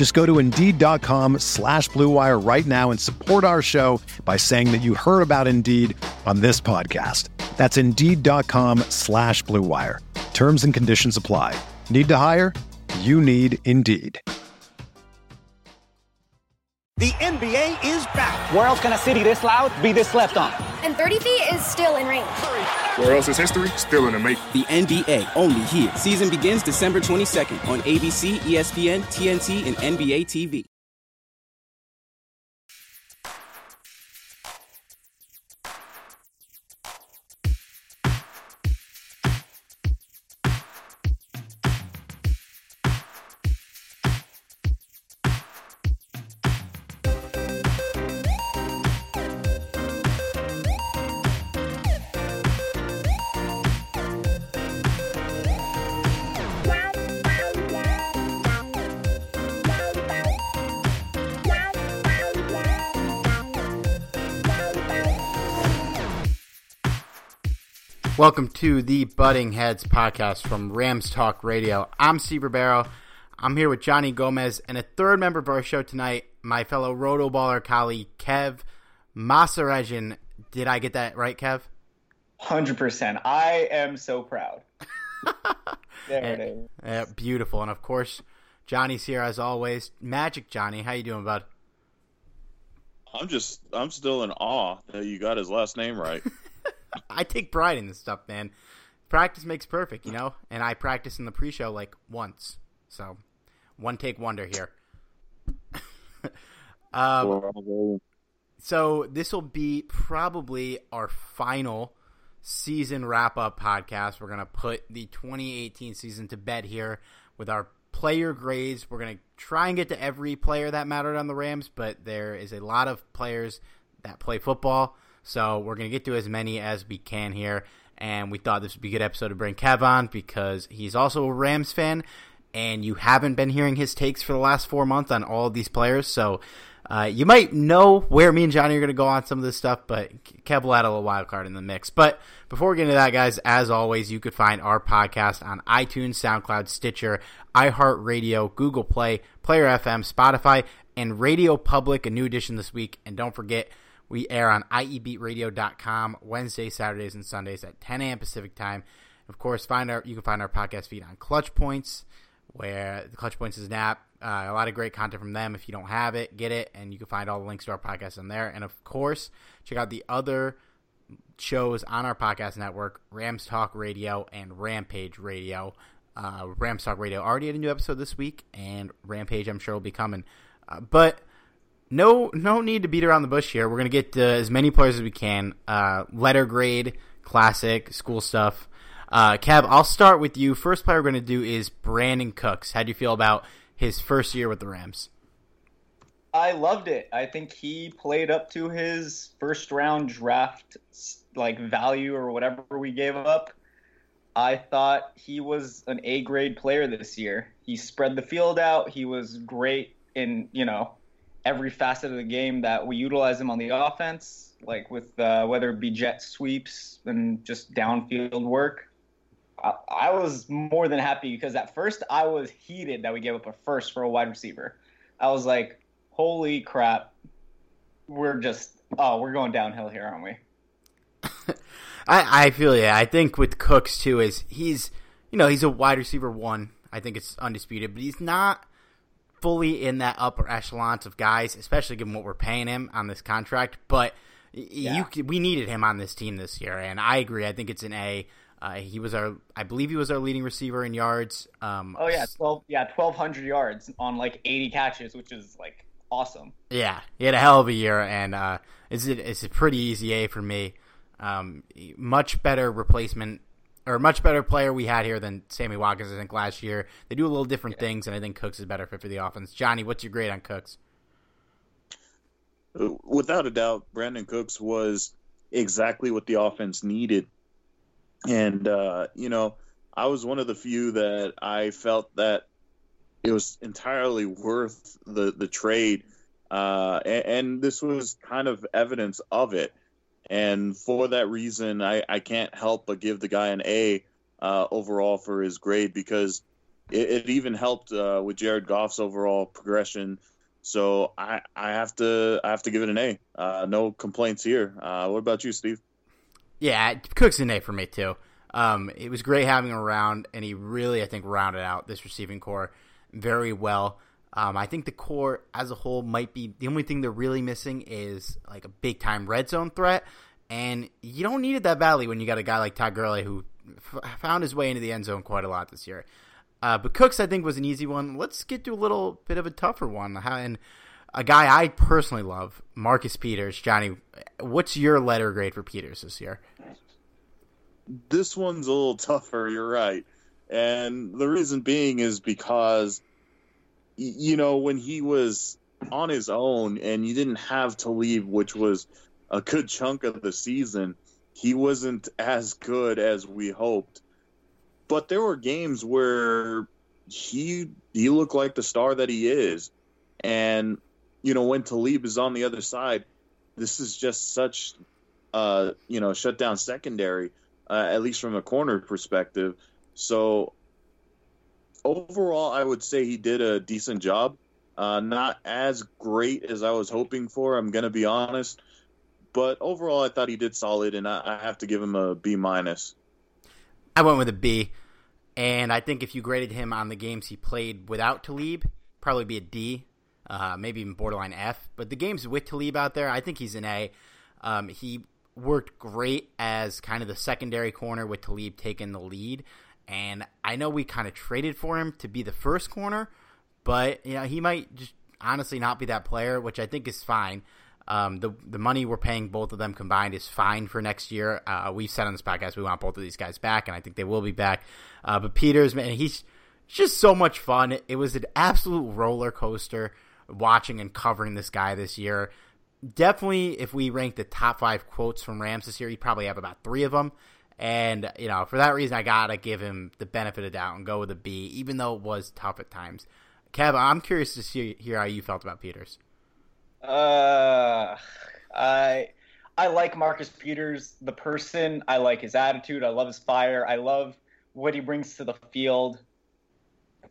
Just go to Indeed.com slash BlueWire right now and support our show by saying that you heard about Indeed on this podcast. That's Indeed.com slash BlueWire. Terms and conditions apply. Need to hire? You need Indeed. The NBA is back. Where else can a city this loud be this slept on? And 30 feet is still in range. Where else is history still in the making? The NBA only here. Season begins December 22nd on ABC, ESPN, TNT, and NBA TV. Welcome to the Butting Heads podcast from Rams Talk Radio. I'm Steve Rebeiro. I'm here with Johnny Gomez and a third member of our show tonight, my fellow RotoBaller colleague Kev Mahserejian. Did I get that right, Kev? Hundred percent. I am so proud. there it is. Uh, beautiful, and of course, Johnny's here as always. Magic Johnny, how you doing, bud? I'm just, I'm still in awe that you got his last name right. I take pride in this stuff, man. Practice makes perfect, you know. And I practice in the pre-show like once, so one take wonder here. um, so this will be probably our final season wrap-up podcast. We're gonna put the 2018 season to bed here with our player grades. We're gonna try and get to every player that mattered on the Rams, but there is a lot of players that play football. So we're going to get to as many as we can here. And we thought this would be a good episode to bring Kev on because he's also a Rams fan. And you haven't been hearing his takes for the last four months on all of these players. So uh, you might know where me and Johnny are going to go on some of this stuff, but Kev will add a little wild card in the mix. But before we get into that, guys, as always, you could find our podcast on iTunes, SoundCloud, Stitcher, iHeartRadio, Google Play, Player FM, Spotify, and Radio Public, a new edition this week. And don't forget, we air on IEBeatRadio.com Wednesdays, Saturdays, and Sundays at 10 a.m. Pacific time. Of course, find our you can find our podcast feed on Clutch Points, where the Clutch Points is an app. Uh, a lot of great content from them. If you don't have it, get it, and you can find all the links to our podcast on there. And of course, check out the other shows on our podcast network: Rams Talk Radio and Rampage Radio. Uh, Rams Talk Radio already had a new episode this week, and Rampage I'm sure will be coming. Uh, but no no need to beat around the bush here. We're gonna get uh, as many players as we can. Uh, letter grade, classic, school stuff. Uh, Kev, I'll start with you. First player we're gonna do is Brandin Cooks. How do you feel about his first year with the Rams? I loved it. I think he played up to his first round draft like value or whatever we gave up. I thought he was an A grade player this year. He spread the field out. He was great in you know every facet of the game that we utilize him on the offense, like with uh, whether it be jet sweeps and just downfield work. I, I was more than happy because at first I was heated that we gave up a first for a wide receiver. I was like, holy crap, we're just oh we're going downhill here, aren't we? I, I feel yeah. I think with Cooks too is he's you know he's a wide receiver one. I think it's undisputed, but he's not fully in that upper echelon of guys, especially given what we're paying him on this contract. But yeah. you we needed him on this team this year, and I agree. I think it's an A. Uh, he was our, I believe he was our leading receiver in yards. Um, oh yeah, twelve, yeah, twelve hundred yards on like eighty catches, which is like awesome. Yeah, he had a hell of a year, and uh, it's a, it's a pretty easy A for me. Um, much better replacement or much better player we had here than Sammy Watkins. I think last year they do a little different yeah. things, and I think Cooks is better fit for the offense. Johnny, what's your grade on Cooks? Without a doubt, Brandin Cooks was exactly what the offense needed, and uh, you know, I was one of the few that I felt that it was entirely worth the the trade, uh, and, and this was kind of evidence of it. And for that reason, I, I can't help but give the guy an A uh, overall for his grade because it, it even helped uh, with Jared Goff's overall progression. So I, I have to I have to give it an A. Uh, no complaints here. Uh, what about you, Steve? Yeah, Cook's an A for me too. Um, it was great having him around, and he really I think rounded out this receiving core very well. Um, I think the core as a whole might be the only thing they're really missing is like a big time red zone threat, and you don't need it that badly when you got a guy like Todd Gurley who f- found his way into the end zone quite a lot this year. Uh, but Cooks, I think, was an easy one. Let's get to a little bit of a tougher one. And a guy I personally love, Marcus Peters. Johnny, what's your letter grade for Peters this year? This one's a little tougher. You're right, and the reason being is because you know, when he was on his own and you didn't have Talib, which was a good chunk of the season, he wasn't as good as we hoped. But there were games where he he looked like the star that he is. And, you know, when Talib is on the other side, this is just such uh, you know, shut down secondary, uh, at least from a corner perspective. So overall, I would say he did a decent job. Uh, not as great as I was hoping for. I'm gonna be honest, but overall, I thought he did solid, and I, I have to give him a B minus. I went with a B, and I think if you graded him on the games he played without Talib, probably be a D, uh, maybe even borderline F. But the games with Talib out there, I think he's an A. Um, he worked great as kind of the secondary corner with Talib taking the lead. And I know we kind of traded for him to be the first corner, but you know he might just honestly not be that player, which I think is fine. Um, the the money we're paying both of them combined is fine for next year. Uh, we've said on this podcast we want both of these guys back, and I think they will be back. Uh, but Peters, man, he's just so much fun. It was an absolute roller coaster watching and covering this guy this year. Definitely, if we rank the top five quotes from Rams this year, you'd probably have about three of them. And, you know, for that reason, I got to give him the benefit of doubt and go with a B, even though it was tough at times. Kev, I'm curious to see, hear how you felt about Peters. Uh, I I like Marcus Peters, the person. I like his attitude. I love his fire. I love what he brings to the field.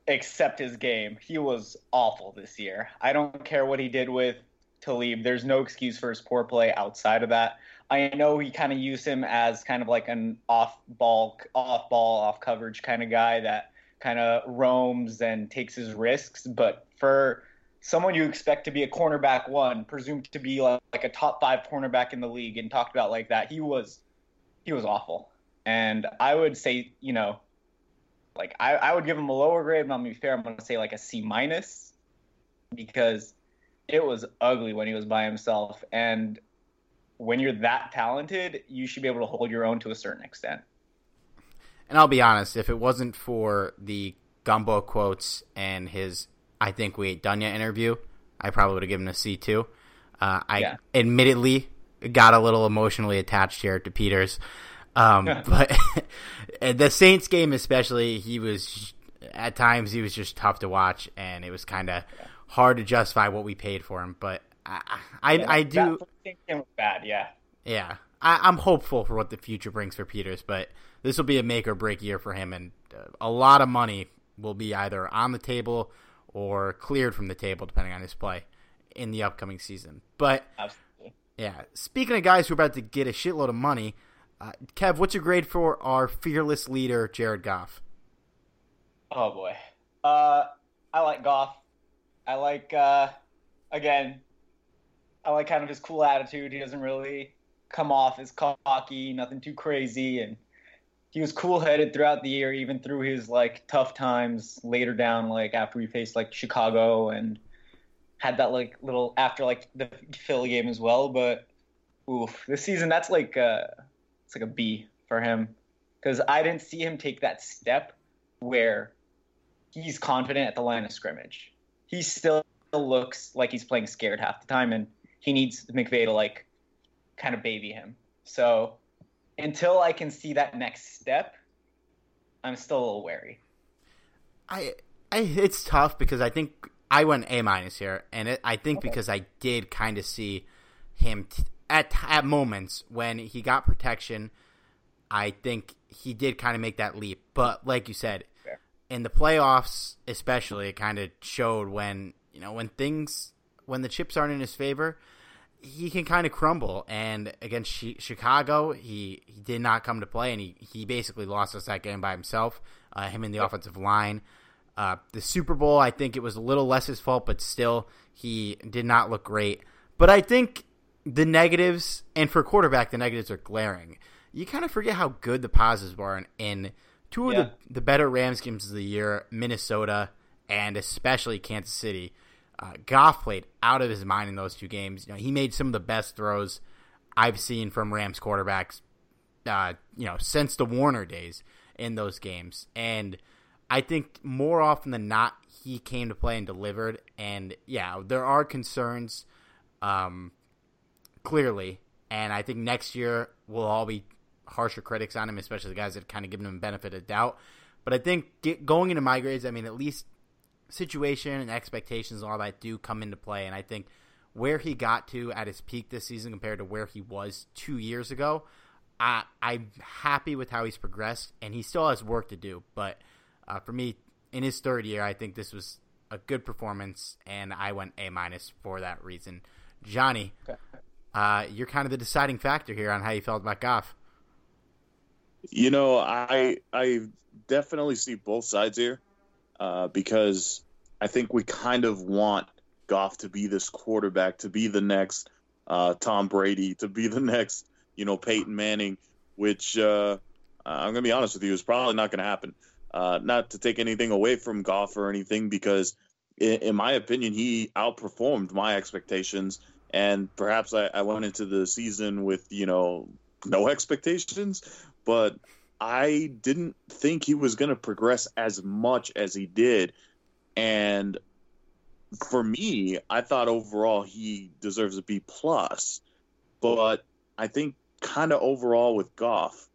Except his game, he was awful this year. I don't care what he did with Talib. There's no excuse for his poor play outside of that. I know he kind of used him as kind of like an off ball, off ball, off coverage kind of guy that kind of roams and takes his risks. But for someone you expect to be a cornerback one, presumed to be like, like a top five cornerback in the league, and talked about like that, he was he was awful. And I would say, you know, like I, I would give him a lower grade, but I'm gonna be fair, I'm gonna say like a C minus because it was ugly when he was by himself. And when you're that talented, you should be able to hold your own to a certain extent. And I'll be honest, if it wasn't for the gumbo quotes and his I think we ain't done yet interview, I probably would have given a C too. Uh, I yeah. admittedly got a little emotionally attached here to Peters. Um, but the Saints game, especially, he was at times he was just tough to watch, and it was kind of hard to justify what we paid for him. But I, I, yeah, I do. was bad, yeah. Yeah, I, am hopeful for what the future brings for Peters, but this will be a make or break year for him, and uh, a lot of money will be either on the table or cleared from the table, depending on his play in the upcoming season. But Absolutely. yeah, speaking of guys who are about to get a shitload of money, uh, Kev, what's your grade for our fearless leader, Jared Goff? Oh boy, uh, I like Goff. I like uh, again I like kind of his cool attitude. He doesn't really come off as cocky, nothing too crazy, and he was cool headed throughout the year, even through his like tough times later down, like after we faced like Chicago and had that like little after like the Philly game as well. But oof, this season that's like uh, it's like a B for him because I didn't see him take that step where he's confident at the line of scrimmage. He still looks like he's playing scared half the time, and he needs McVay to like kind of baby him. So until I can see that next step, I'm still a little wary. I, I it's tough because I think I went A minus here, and it, I think okay. because I did kind of see him t- at at moments when he got protection. I think he did kind of make that leap, but like you said, Fair. in the playoffs, especially, it kind of showed when you know when things when the chips aren't in his favor he can kind of crumble. And against Chicago, he, he did not come to play, and he, he basically lost us that game by himself. Uh, him in the offensive line. Uh, the Super Bowl, I think it was a little less his fault, but still, he did not look great. But I think the negatives, and for quarterback, the negatives are glaring. You kind of forget how good the positives were in, in two of yeah. the, the better Rams games of the year, Minnesota and especially Kansas City. Uh, Goff played out of his mind in those two games. You know, he made some of the best throws I've seen from Rams quarterbacks, uh, you know, since the Warner days in those games. And I think more often than not, he came to play and delivered. And yeah, there are concerns, um, clearly. And I think next year we'll all be harsher critics on him, especially the guys that kind of given him benefit of doubt. But I think get, going into my grades, I mean, at least situation and expectations and all that do come into play. And I think where he got to at his peak this season compared to where he was two years ago, I, I'm happy with how he's progressed, and he still has work to do. But uh, for me, in his third year, I think this was a good performance, and I went A minus for that reason. Johnny, okay. uh, you're kind of the deciding factor here on how you felt about Goff. You know, I I definitely see both sides here uh, because I think we kind of want Goff to be this quarterback, to be the next uh, Tom Brady, to be the next, you know, Peyton Manning, which uh, I'm going to be honest with you is probably not going to happen. Uh, not to take anything away from Goff or anything, because in, in, my opinion, he outperformed my expectations. And perhaps I, I went into the season with, you know, no expectations, but I didn't think he was going to progress as much as he did. And for me, I thought overall he deserves a B plus. But I think kind of overall with Goff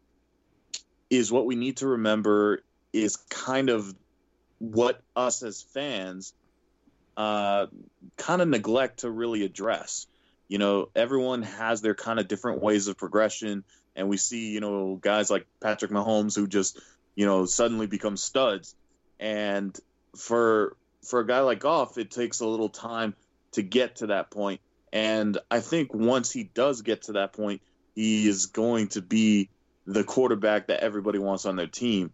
is what we need to remember is kind of what us as fans uh, kind of neglect to really address. You know, everyone has their kind of different ways of progression and we see you know guys like Patrick Mahomes who just you know suddenly become studs, and for for a guy like Goff, it takes a little time to get to that point. And I think once he does get to that point, he is going to be the quarterback that everybody wants on their team.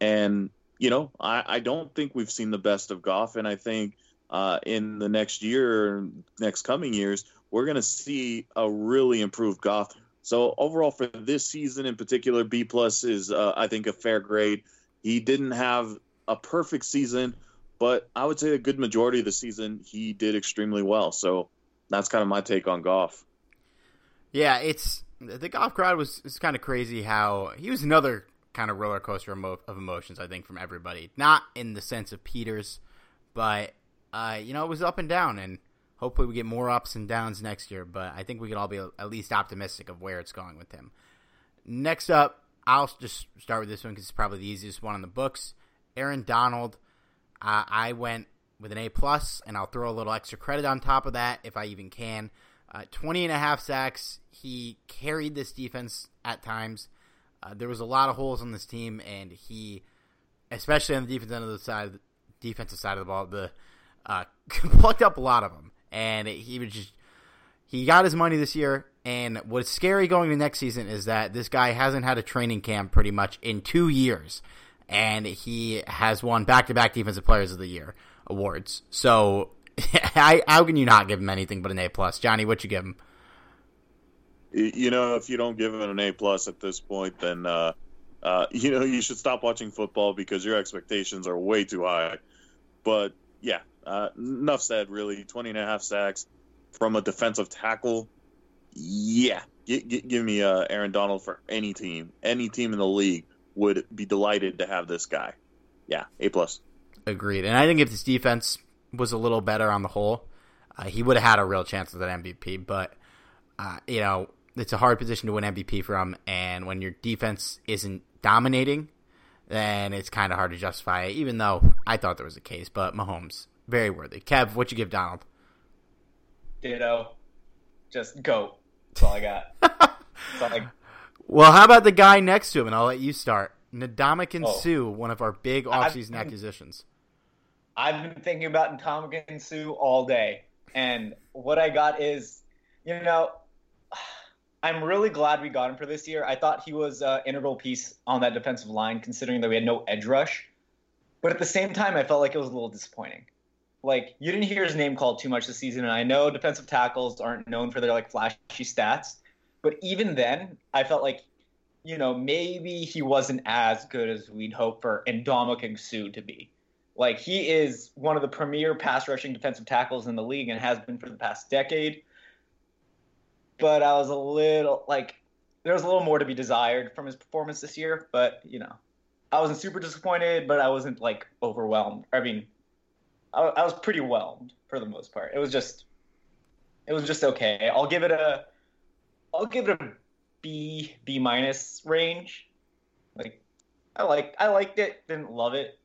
And you know, I, I don't think we've seen the best of Goff, and I think uh, in the next year, next coming years, we're going to see a really improved Goff so overall, for this season in particular, B plus is uh, I think a fair grade. He didn't have a perfect season, but I would say a good majority of the season he did extremely well. So that's kind of my take on Goff. Yeah, it's the Goff crowd was it's kind of crazy how he was another kind of roller coaster of emotions. I think from everybody, not in the sense of Peters, but uh, you know it was up and down and Hopefully, we get more ups and downs next year, but I think we can all be at least optimistic of where it's going with him. Next up, I'll just start with this one because it's probably the easiest one on the books. Aaron Donald, uh, I went with an A plus, and I'll throw a little extra credit on top of that if I even can. Uh, 20 and a half sacks. He carried this defense at times. Uh, there was a lot of holes on this team, and he, especially on the defense end of the side, defensive side of the ball, the uh, plucked up a lot of them and he was just he got his money this year. And what's scary going to next season is that this guy hasn't had a training camp pretty much in two years, and he has won back to back Defensive Players of the Year awards. So how can you not give him anything but an A plus? Johnny, what you give him? You know, if you don't give him an A plus at this point, then uh, uh, you know you should stop watching football because your expectations are way too high. But yeah, uh, enough said. Really, 20 and a half sacks from a defensive tackle. Yeah, G- g- give me uh, Aaron Donald for any team. Any team in the league would be delighted to have this guy. Yeah, A plus. Agreed. And I think if this defense was a little better on the whole, uh, he would have had a real chance at that MVP. But uh, you know, it's a hard position to win MVP from, and when your defense isn't dominating, then it's kind of hard to justify it. Even though I thought there was a case, but Mahomes very worthy. Kev, what you give Donald? Ditto. Just go. That's all I got. That's all I... Well, how about the guy next to him? And I'll let you start. Ndamukong Oh. Suh, one of our big I've offseason been- acquisitions. I've been thinking about Ndamukong Suh all day, and what I got is, you know, I'm really glad we got him for this year. I thought he was an integral piece on that defensive line, considering that we had no edge rush. But at the same time, I felt like it was a little disappointing. Like you didn't hear his name called too much this season, and I know defensive tackles aren't known for their like flashy stats, but even then, I felt like, you know, maybe he wasn't as good as we'd hope for Ndamukong Suh to be. Like he is one of the premier pass rushing defensive tackles in the league and has been for the past decade. But I was a little like there was a little more to be desired from his performance this year, but you know, I wasn't super disappointed, but I wasn't like overwhelmed. I mean, I, I was pretty whelmed for the most part. It was just it was just okay. I'll give it a I'll give it a B B minus range. Like I like I liked it, didn't love it.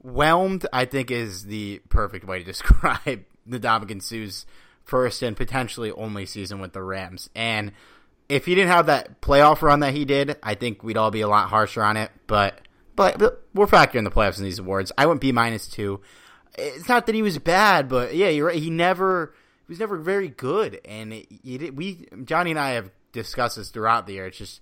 Whelmed, I think, is the perfect way to describe the Ndamukong Suh's first and potentially only season with the Rams. And if he didn't have that playoff run that he did, I think we'd all be a lot harsher on it. But but, we're factoring the playoffs in these awards. I went B minus two. It's not that he was bad, but yeah, you're right. He never he was never very good. And it, it, we Johnny and I have discussed this throughout the year. It's just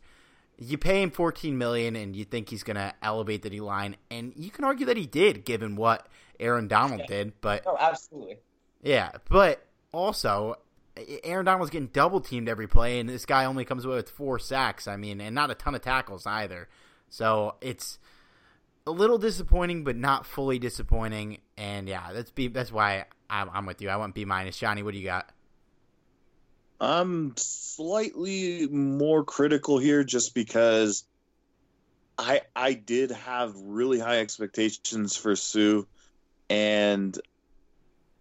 you pay him 14 million and you think he's going to elevate the D line and you can argue that he did given what Aaron Donald Yeah. did but Oh, absolutely. yeah but also Aaron Donald was getting double teamed every play and this guy only comes away with four sacks I mean and not a ton of tackles either so it's a little disappointing but not fully disappointing. And yeah that's B that's why I'm, I'm with you. I went B minus. Johnny what do you got? I'm slightly more critical here just because I I did have really high expectations for Suh and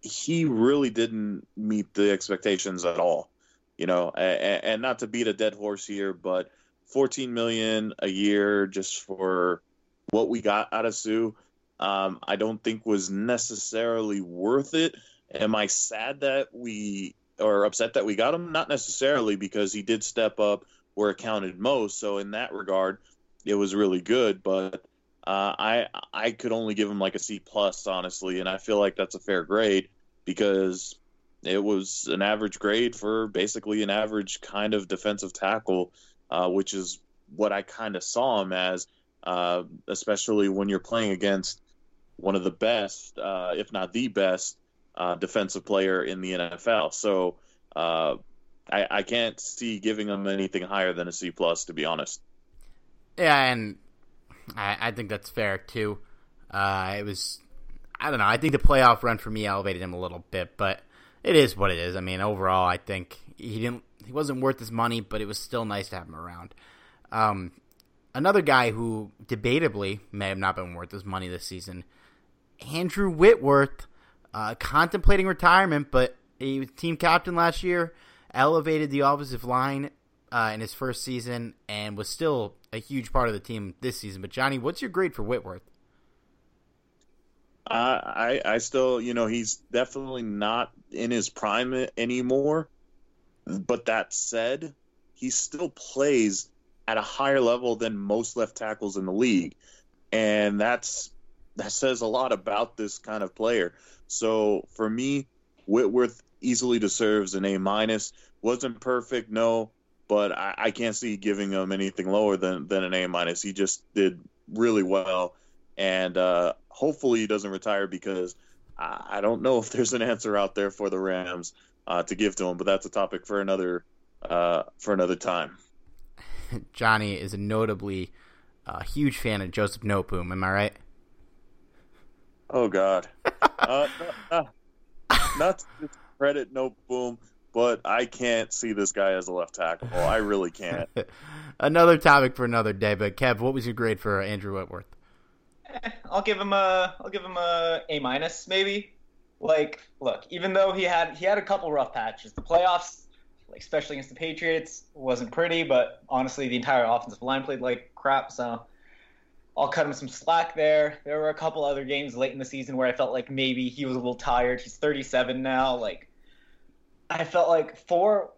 he really didn't meet the expectations at all. You know, and, and not to beat a dead horse here, but 14 million a year just for what we got out of Suh, um, I don't think was necessarily worth it. Am I sad that we or upset that we got him? Not necessarily because he did step up where it counted most. So in that regard, it was really good. But uh, I I could only give him like a C plus, honestly, and I feel like that's a fair grade because it was an average grade for basically an average kind of defensive tackle, uh, which is what I kind of saw him as, uh, especially when you're playing against one of the best, uh, if not the best, uh, defensive player in the NFL. So uh, I, I can't see giving him anything higher than a C plus, to be honest. Yeah, and I, I think that's fair too. It was, I don't know. I think the playoff run for me elevated him a little bit, but it is what it is. I mean, overall, I think he didn't, he wasn't worth his money, but it was still nice to have him around. Um, another guy who debatably may have not been worth his money this season, Andrew Whitworth, uh, contemplating retirement, but he was team captain last year, elevated the offensive line uh, in his first season, and was still a huge part of the team this season. But Johnny, what's your grade for Whitworth? Uh, I I still, you know, he's definitely not in his prime anymore. But that said, he still plays at a higher level than most left tackles in the league, and that's that says a lot about this kind of player. So for me, Whitworth easily deserves an A minus. Wasn't perfect, no, but I, I can't see giving him anything lower than than an A minus. He just did really well, and uh, hopefully he doesn't retire because I don't know if there's an answer out there for the Rams uh, to give to him. but that's a topic for another uh, for another time. Johnny is a notably uh, huge fan of Joseph Noteboom. Am I right? Oh God, uh, not, not to credit Noteboom, but I can't see this guy as a left tackle. I really can't. another topic for another day. But Kev, what was your grade for Andrew Whitworth? I'll give him a I'll give him a A minus maybe. Like, look, even though he had he had a couple rough patches, the playoffs, like especially against the Patriots, wasn't pretty. But honestly, the entire offensive line played like crap. So I'll cut him some slack there. There were a couple other games late in the season where I felt like maybe he was a little tired. He's 37 now. Like, I felt like for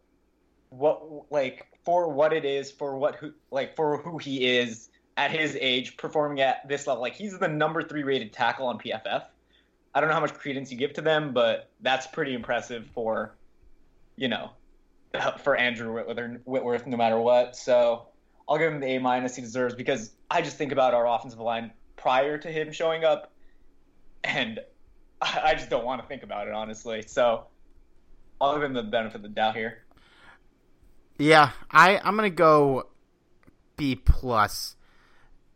what like for what it is, for what who like for who he is at his age, performing at this level. Like he's the number three rated tackle on PFF. I don't know how much credence you give to them, but that's pretty impressive for, you know, for Andrew Whitworth, no matter what. So I'll give him the A minus he deserves because I just think about our offensive line prior to him showing up, and I just don't want to think about it honestly. So I'll give him the benefit of the doubt here. Yeah, I I'm gonna go B plus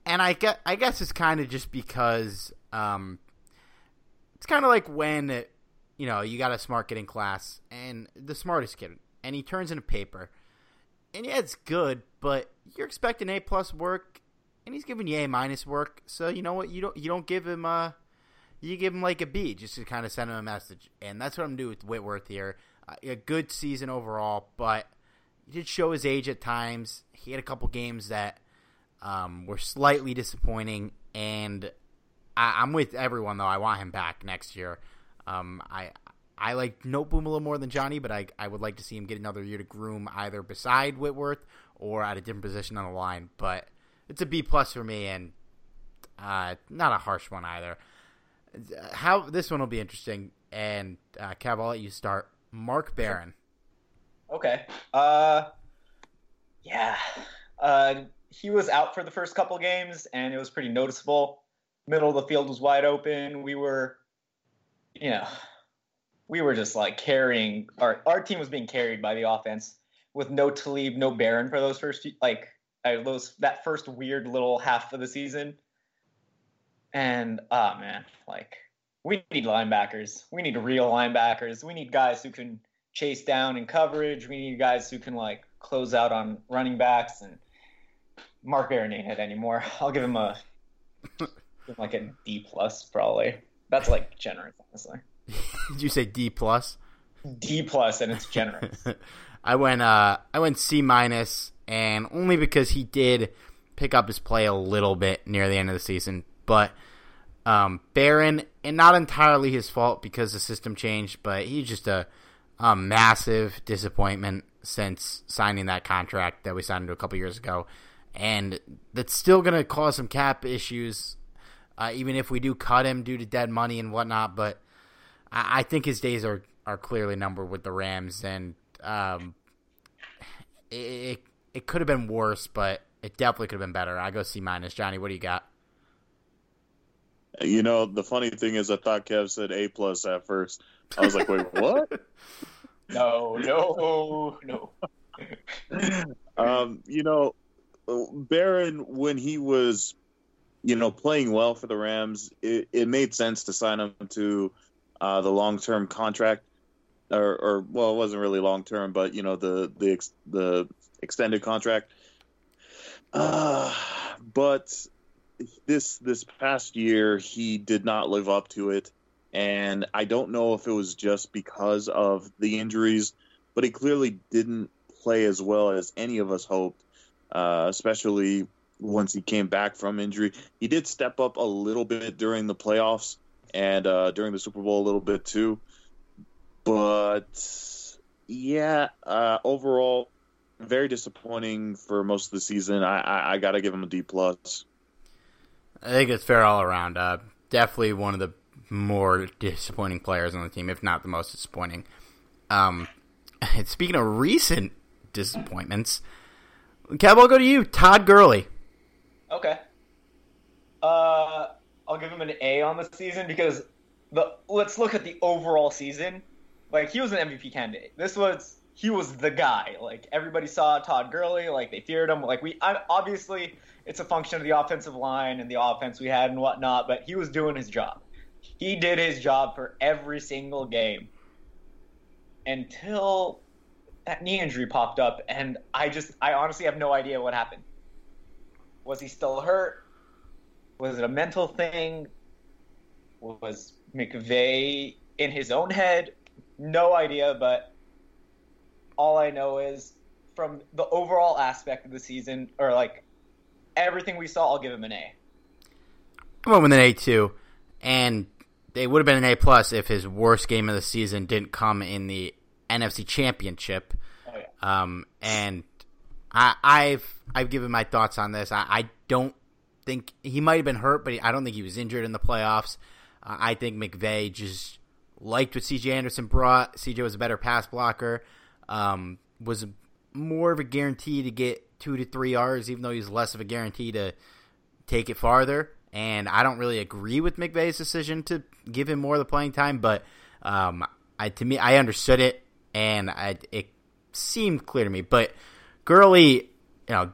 and I get I guess it's kind of just because um, it's kind of like when you know you got a smart kid in class and the smartest kid, and he turns in a paper, and yeah, it's good, but you're expecting A plus work, and he's giving you A minus work, so you know what you don't you don't give him a you give him like a B just to kind of send him a message, and that's what I'm doing with Whitworth here. Uh, a good season overall, but he did show his age at times. He had a couple games that um, were slightly disappointing, and I, am with everyone though. I want him back next year. Um, I I like Noteboom a little more than Johnny, but I I would like to see him get another year to groom either beside Whitworth or at a different position on the line. But it's a B plus for me, and uh, not a harsh one either. How this one will be interesting, and uh, Kev, I'll let you start. Mark Barron. Okay. Uh, yeah. Uh, he was out for the first couple games, and it was pretty noticeable. Middle of the field was wide open. We were, you know, we were just like carrying our our team was being carried by the offense with no Talib, no Barron for those first like uh, those that first weird little half of the season. And ah oh, man, like we need linebackers. We need real linebackers. We need guys who can chase down in coverage. We need guys who can like close out on running backs and Mark Barron ain't it anymore. I'll give him a like a D plus probably. That's like generous, honestly. Did you say D plus? D plus, and it's generous. I went uh I went C minus, and only because he did pick up his play a little bit near the end of the season, but um, Barron, and not entirely his fault because the system changed, but he's just a, a massive disappointment since signing that contract that we signed to a couple years ago and that's still going to cause some cap issues, uh, even if we do cut him due to dead money and whatnot. But I, I think his days are are clearly numbered with the Rams, and um, it it could have been worse, but it definitely could have been better. I go C minus. Johnny, what do you got? You know, the funny thing is, I thought Kev said A plus at first. I was like, wait, what? no, no, no. um, you know, Barron, when he was, you know, playing well for the Rams, it, it made sense to sign him to uh, the long term contract, or, or, well, it wasn't really long term, but you know, the the the extended contract. Uh, but this this past year, he did not live up to it, and I don't know if it was just because of the injuries, but he clearly didn't play as well as any of us hoped uh, especially once he came back from injury. He did step up a little bit during the playoffs and uh, during the Super Bowl a little bit too. But yeah, uh, overall, very disappointing for most of the season. I, I, I got to give him a D plus. I think it's fair all around. Uh, definitely one of the more disappointing players on the team, if not the most disappointing. Um, speaking of recent disappointments, Kev, I'll go to you. Todd Gurley. Okay. Uh, I'll give him an A on the season because the let's look at the overall season. Like he was an MVP candidate. This was he was the guy. Like everybody saw Todd Gurley, like they feared him. Like we I, obviously it's a function of the offensive line and the offense we had and whatnot, but he was doing his job. He did his job for every single game until that knee injury popped up, and I just I honestly have no idea what happened. Was he still hurt? Was it a mental thing? Was McVay in his own head? No idea, but all I know is from the overall aspect of the season, or like everything we saw, I'll give him an A. I went with an A too, and it would have been an A plus if his worst game of the season didn't come in the NFC Championship. Oh, yeah. Um, and I, I've I've given my thoughts on this. I, I don't think he might have been hurt, but I don't think he was injured in the playoffs. Uh, I think McVay just liked what CJ Anderson brought. CJ was a better pass blocker. Um, was more of a guarantee to get two to three yards, even though he's less of a guarantee to take it farther. And I don't really agree with McVay's decision to give him more of the playing time, but um, I to me I understood it and I, it seemed clear to me. But Gurley, you know,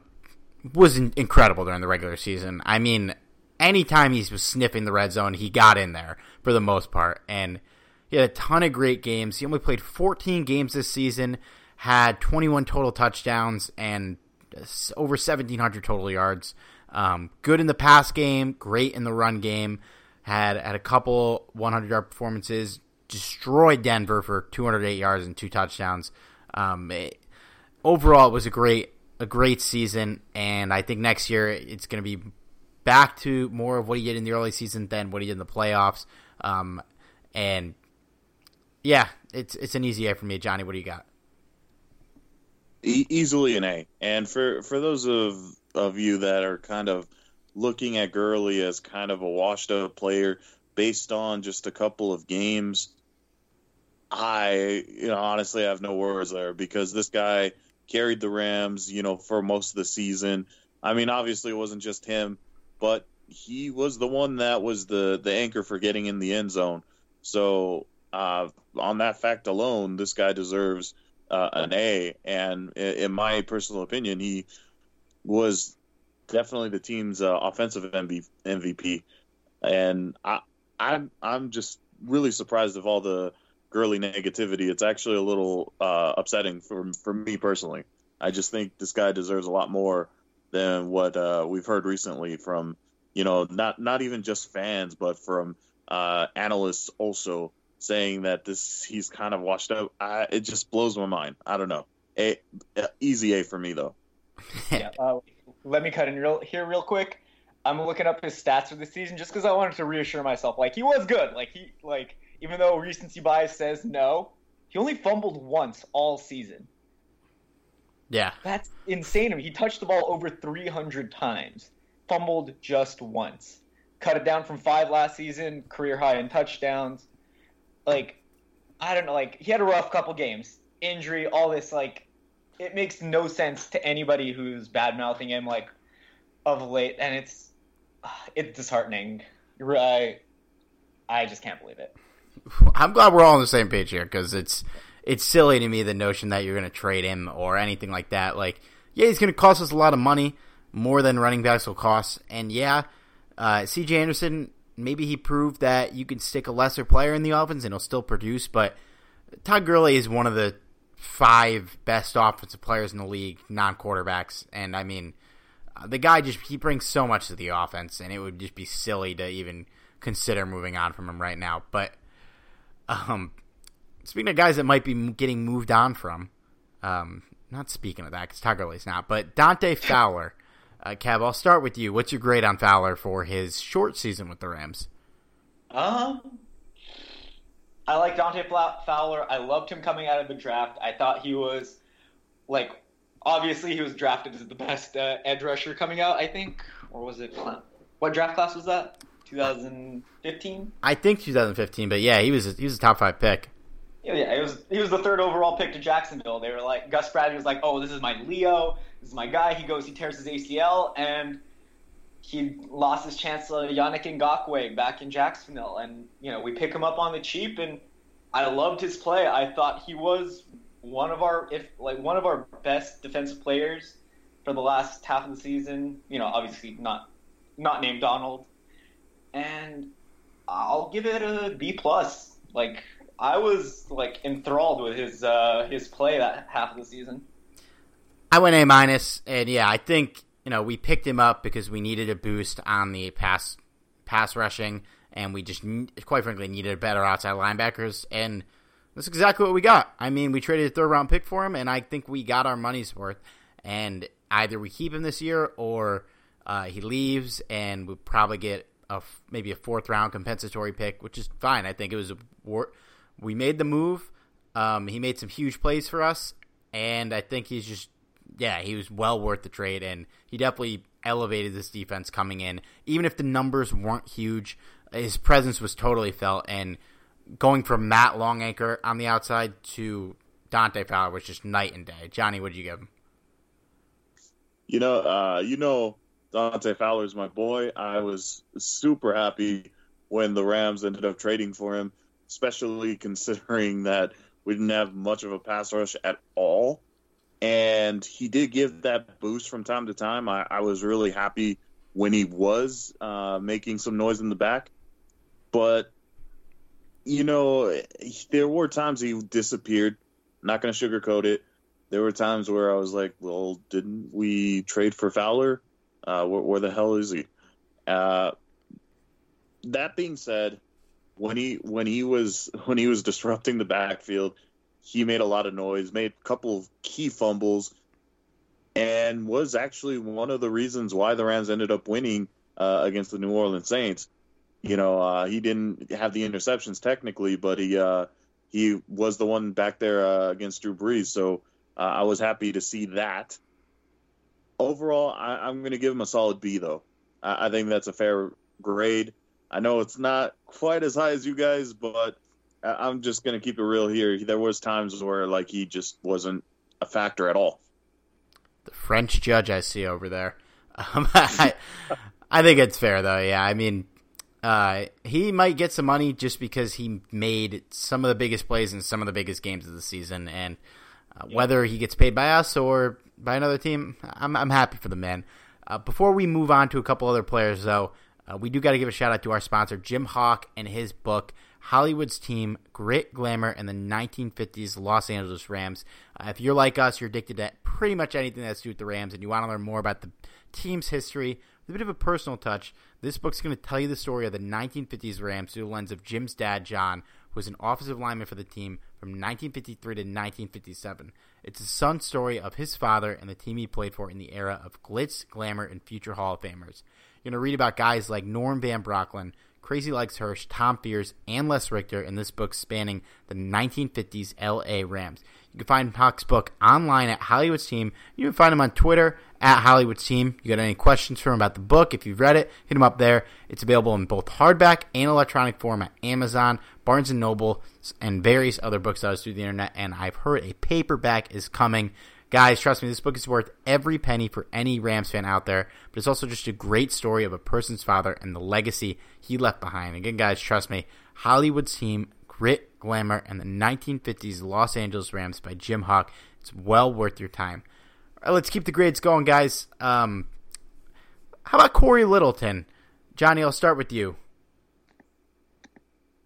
was incredible during the regular season. I mean, anytime he was sniffing the red zone, he got in there for the most part, and he had a ton of great games. He only played 14 games this season, had 21 total touchdowns, and over 1,700 total yards. Um, good in the pass game, great in the run game. Had had a couple 100 yard performances. Destroyed Denver for 208 yards and two touchdowns. Um, it, overall, it was a great a great season, and I think next year it's going to be back to more of what he did in the early season than what he did in the playoffs. Um, and yeah, it's it's an easy A for me, Johnny. What do you got? E- easily an A. And for for those of of you that are kind of looking at Gurley as kind of a washed up player based on just a couple of games, I you know honestly I have no words there because this guy carried the Rams, you know, for most of the season. I mean, obviously it wasn't just him, but he was the one that was the the anchor for getting in the end zone. So uh, on that fact alone, this guy deserves uh, an A. And in my personal opinion, he was definitely the team's uh, offensive MVP. And I, I'm I'm just really surprised of all the Gurley negativity. It's actually a little uh, upsetting for for me personally. I just think this guy deserves a lot more than what uh, we've heard recently from you know not not even just fans, but from uh, analysts also saying that this he's kind of washed out. I, it just blows my mind. I don't know. A, a easy A for me though. yeah. Uh, let me cut in real, here real quick. I'm looking up his stats for the season just because I wanted to reassure myself. Like he was good. Like he like even though recency bias says no, he only fumbled once all season. Yeah. That's insane. I mean, he touched the ball over 300 times, fumbled just once. Cut it down from five last season, career high in touchdowns. Like, I don't know. Like, he had a rough couple games, injury, all this. Like, it makes no sense to anybody who's bad mouthing him, like, of late. And it's, it's disheartening. I, I just can't believe it. I'm glad we're all on the same page here because it's it's silly to me the notion that you're going to trade him or anything like that. Like, yeah, he's going to cost us a lot of money, more than running backs will cost. And yeah, uh, C.J. Anderson, maybe he proved that you can stick a lesser player in the offense and he'll still produce. But Todd Gurley is one of the five best offensive players in the league, non quarterbacks. And I mean, uh, the guy just he brings so much to the offense, and it would just be silly to even consider moving on from him right now. But um, speaking of guys that might be getting moved on from, um, not speaking of that because Todd Gurley's not, but Dante Fowler. Uh, Kev, I'll start with you. What's your grade on Fowler for his short season with the Rams? Um, I like Dante Fowler. I loved him coming out of the draft. I thought he was like, obviously he was drafted as the best uh, edge rusher coming out. I think, or was it? What draft class was that? 2015. I think 2015, but yeah, he was he was a top five pick. Yeah, yeah, he was he was the third overall pick to Jacksonville. They were like Gus Bradley was like, "Oh, this is my Leo. This is my guy." He goes, he tears his ACL, and he lost his chance to Yannick Ngakoue back in Jacksonville, and you know we pick him up on the cheap, and I loved his play. I thought he was one of our if like one of our best defensive players for the last half of the season. You know, obviously not not named Donald, and I'll give it a B plus. Like I was like enthralled with his uh, his play that half of the season. I went A minus, and yeah, I think you know we picked him up because we needed a boost on the pass pass rushing, and we just quite frankly needed better outside linebackers, and that's exactly what we got. I mean, we traded a third round pick for him, and I think we got our money's worth. And either we keep him this year or uh, he leaves, and we probably get a maybe a fourth round compensatory pick, which is fine. I think it was a war. we made the move. Um, he made some huge plays for us, and I think he's just yeah, he was well worth the trade, and he definitely elevated this defense coming in. Even if the numbers weren't huge, his presence was totally felt, and going from Matt Longacre on the outside to Dante Fowler was just night and day. Johnny, what did you give him? You know, uh, you know, Dante Fowler is my boy. I was super happy when the Rams ended up trading for him, especially considering that we didn't have much of a pass rush at all and he did give that boost from time to time. I, I was really happy when he was uh, making some noise in the back, but you know, there were times he disappeared. Not going to sugarcoat it. There were times where I was like, "Well, didn't we trade for Fowler? Uh, where, where, the hell is he?" Uh, that being said, when he when he was when he was disrupting the backfield, he made a lot of noise, made a couple of key fumbles, and was actually one of the reasons why the Rams ended up winning uh, against the New Orleans Saints. You know, uh, he didn't have the interceptions technically, but he uh, he was the one back there uh, against Drew Brees. So I was happy to see that. Overall, I, am going to give him a solid B, though. I, I think that's a fair grade. I know it's not quite as high as you guys, but I'm just gonna keep it real here. There was times where like he just wasn't a factor at all. The French judge I see over there. Um, I, I think it's fair though. Yeah, I mean, uh, he might get some money just because he made some of the biggest plays in some of the biggest games of the season, and uh, yeah. whether he gets paid by us or by another team, I'm I'm happy for the man. Uh, before we move on to a couple other players, though, uh, we do got to give a shout out to our sponsor, Jim Hock, and his book. Hollywood's team, grit, glamour, and the 1950s Los Angeles Rams. Uh, if you're like us, you're addicted to pretty much anything that's to do with the Rams, and you want to learn more about the team's history with a bit of a personal touch, this book's going to tell you the story of the 1950s Rams through the lens of Jim's dad, John, who was an offensive lineman for the team from 1953 to 1957. It's a son story of his father and the team he played for in the era of glitz, glamour, and future Hall of Famers. You're going to read about guys like Norm Van Brocklin, Crazy Legs Hirsch, Tom Fears, and Les Richter in this book spanning the 1950s LA Rams. You can find Hock's book online at Hollywood's Team. You can find him on Twitter at Hollywood's Team. You got any questions for him about the book? If you've read it, hit him up there. It's available in both hardback and electronic form at Amazon, Barnes and Noble, and various other booksellers through the internet. And I've heard a paperback is coming. Guys, trust me, this book is worth every penny for any Rams fan out there, but it's also just a great story of a person's father and the legacy he left behind. Again, guys, trust me, Hollywood's team, grit, glamour, and the 1950s Los Angeles Rams by Jim Hock. It's well worth your time. Right, let's keep the grades going, guys. Um, how about Cory Littleton? Johnny, I'll start with you.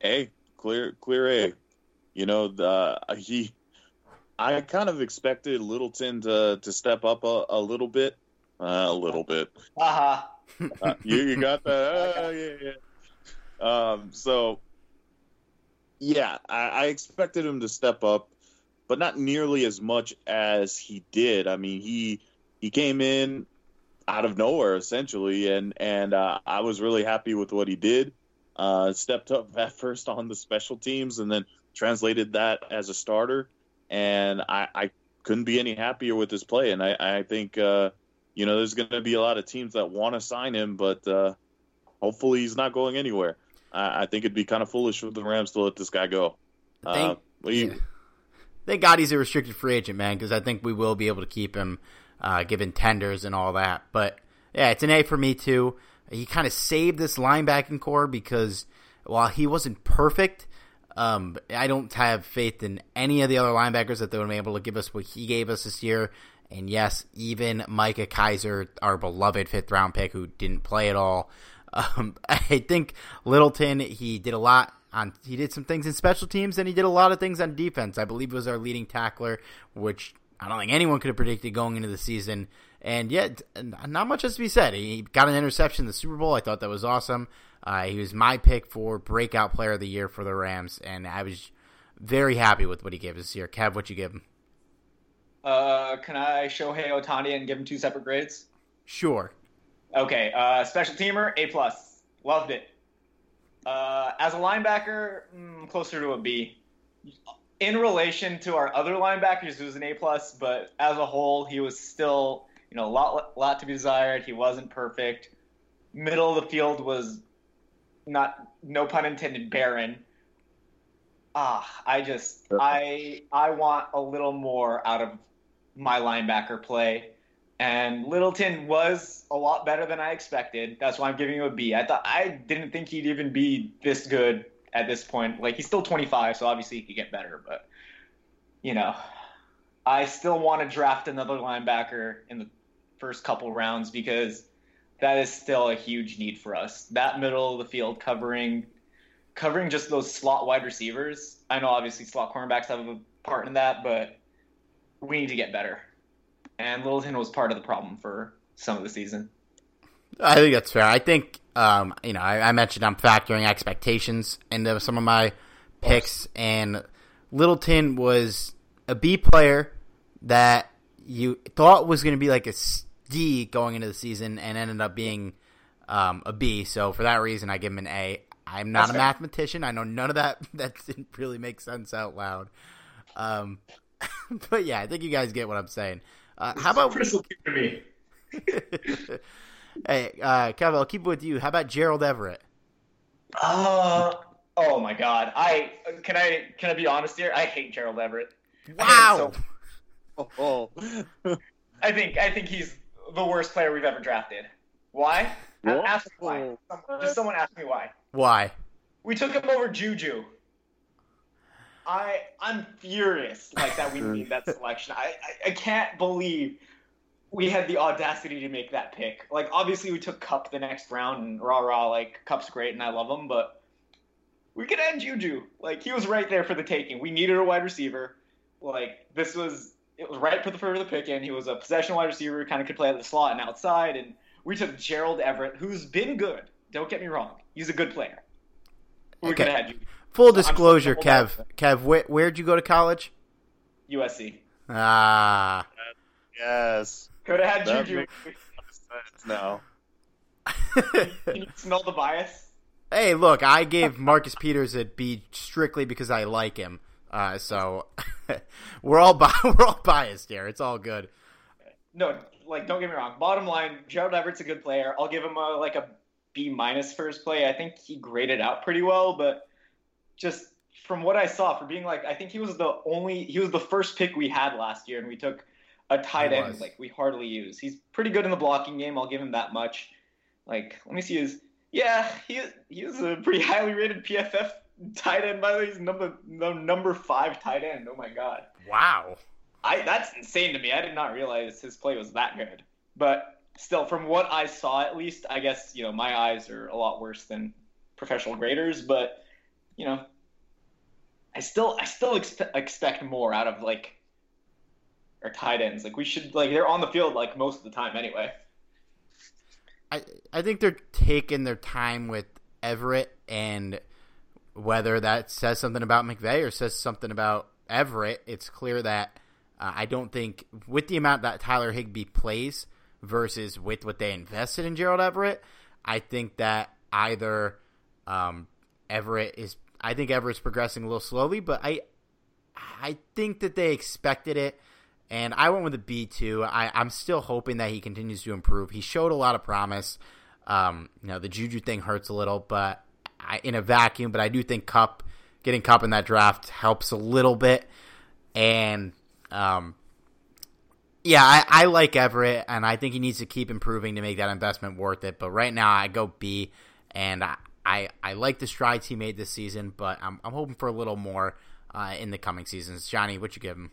A, clear, clear A. You know, the, he I kind of expected Littleton to to step up a, a little bit, uh, a little bit. Uh-huh. uh, you you got that? Uh, yeah, yeah. Um, so yeah, I, I expected him to step up, but not nearly as much as he did. I mean, he he came in out of nowhere essentially, and and uh, I was really happy with what he did. Uh, stepped up at first on the special teams, and then translated that as a starter and I, I couldn't be any happier with his play. And I, I think, uh, you know, there's going to be a lot of teams that want to sign him, but uh, hopefully he's not going anywhere. I, I, think it'd be kind of foolish for the Rams to let this guy go. Thank, uh, yeah. Thank God he's a restricted free agent, man, because I think we will be able to keep him, uh, given tenders and all that. But Yeah, it's an A for me too. He kind of saved this linebacking corps because while he wasn't perfect, um, I don't have faith in any of the other linebackers that they would be able to give us what he gave us this year. And yes, even Micah Kiser, our beloved fifth round pick who didn't play at all. Um, I think Littleton, he did a lot on, he did some things in special teams and he did a lot of things on defense. I believe was our leading tackler, which I don't think anyone could have predicted going into the season. And yet, not much has to be said. He got an interception in the Super Bowl. I thought that was awesome. Uh, he was my pick for breakout player of the year for the Rams, and I was very happy with what he gave us this year. Kev, what you give him? Uh, can I Shohei Ohtani and give him two separate grades? Sure. Okay. Uh, special teamer, A plus. Loved it. Uh, as a linebacker, mm, closer to a B. In relation to our other linebackers, he was an A plus, but as a whole, he was still, you know, a lot, lot to be desired. He wasn't perfect. Middle of the field was not, no pun intended, barren ah, I just I I want a little more out of my linebacker play. And Littleton was a lot better than I expected. That's why I'm giving him a B. I thought I didn't think he'd even be this good at this point. Like he's still 25, so obviously he could get better. But you know, I still want to draft another linebacker in the first couple rounds because that is still a huge need for us. That middle of the field covering covering just those slot wide receivers. I know obviously slot cornerbacks have a part in that, but we need to get better. And Littleton was part of the problem for some of the season. I think that's fair. I think um, you know I, I, mentioned I'm factoring expectations into some of my picks, and Littleton was a B player that you thought was going to be like a D going into the season, and ended up being um, a B. So for that reason, I give him an A. I'm not That's a fair. mathematician. I know none of that. That didn't really make sense out loud. Um, but yeah, I think you guys get what I'm saying. Uh, how about crystal to me? hey, uh, Kevin, I'll keep it with you. How about Gerald Everett? Uh, oh my God. I can I can I be honest here? I hate Gerald Everett. Wow. So, oh. I think I think he's the worst player we've ever drafted. Why? Ask me why. Just someone ask me why. Why? We took him over Juju. I I'm furious like that we hmm. made that selection. I, I, I can't believe we had the audacity to make that pick. Like obviously we took Kupp the next round and rah rah like Kupp's great and I love him, but we could add Juju. Like he was right there for the taking. We needed a wide receiver. Like this was it was right for the for the pick and he was a possession wide receiver, kind of could play at the slot and outside and we took Gerald Everett, who's been good. Don't get me wrong. He's a good player. We okay. could have had you. Full disclosure, Kev. Kev, where, where'd you go to college? USC. Ah. Yes. Could have had that Juju. No. Can you smell the bias? Hey, look, I gave Marcus Peters a B strictly because I like him. Uh, so we're all bi- we're all biased here. It's all good. No, like don't get me wrong. Bottom line, Gerald Everett's a good player. I'll give him a like a B minus first play. I think he graded out pretty well, but just from what I saw, for being like, I think he was the only, he was the first pick we had last year, and we took a tight end like we hardly use. He's pretty good in the blocking game. I'll give him that much. Like, let me see his. Yeah, he he was a pretty highly rated PFF tight end. By the way, he's number number five tight end. Oh my god. Wow. I that's insane to me. I did not realize his play was that good. But still, from what I saw, at least, I guess you know my eyes are a lot worse than professional graders. But you know, I still I still expe- expect more out of like our tight ends. Like we should like they're on the field like most of the time anyway. I I think they're taking their time with Everett and whether that says something about McVay or says something about Everett, it's clear that uh, I don't think with the amount that Tyler Higbee plays, versus with what they invested in Gerald Everett, I think that either um, Everett is. I think Everett's progressing a little slowly, but I I think that they expected it, and I went with a B two. I'm still hoping that he continues to improve. He showed a lot of promise. Um, you know, the Juju thing hurts a little, but in a vacuum. But I do think Kupp getting Kupp in that draft helps a little bit, and um, Yeah, I, I like Everett, and I think he needs to keep improving to make that investment worth it. But right now, I go B, and I I, I like the strides he made this season, but I'm I'm hoping for a little more uh, in the coming seasons. Johnny, what you give him?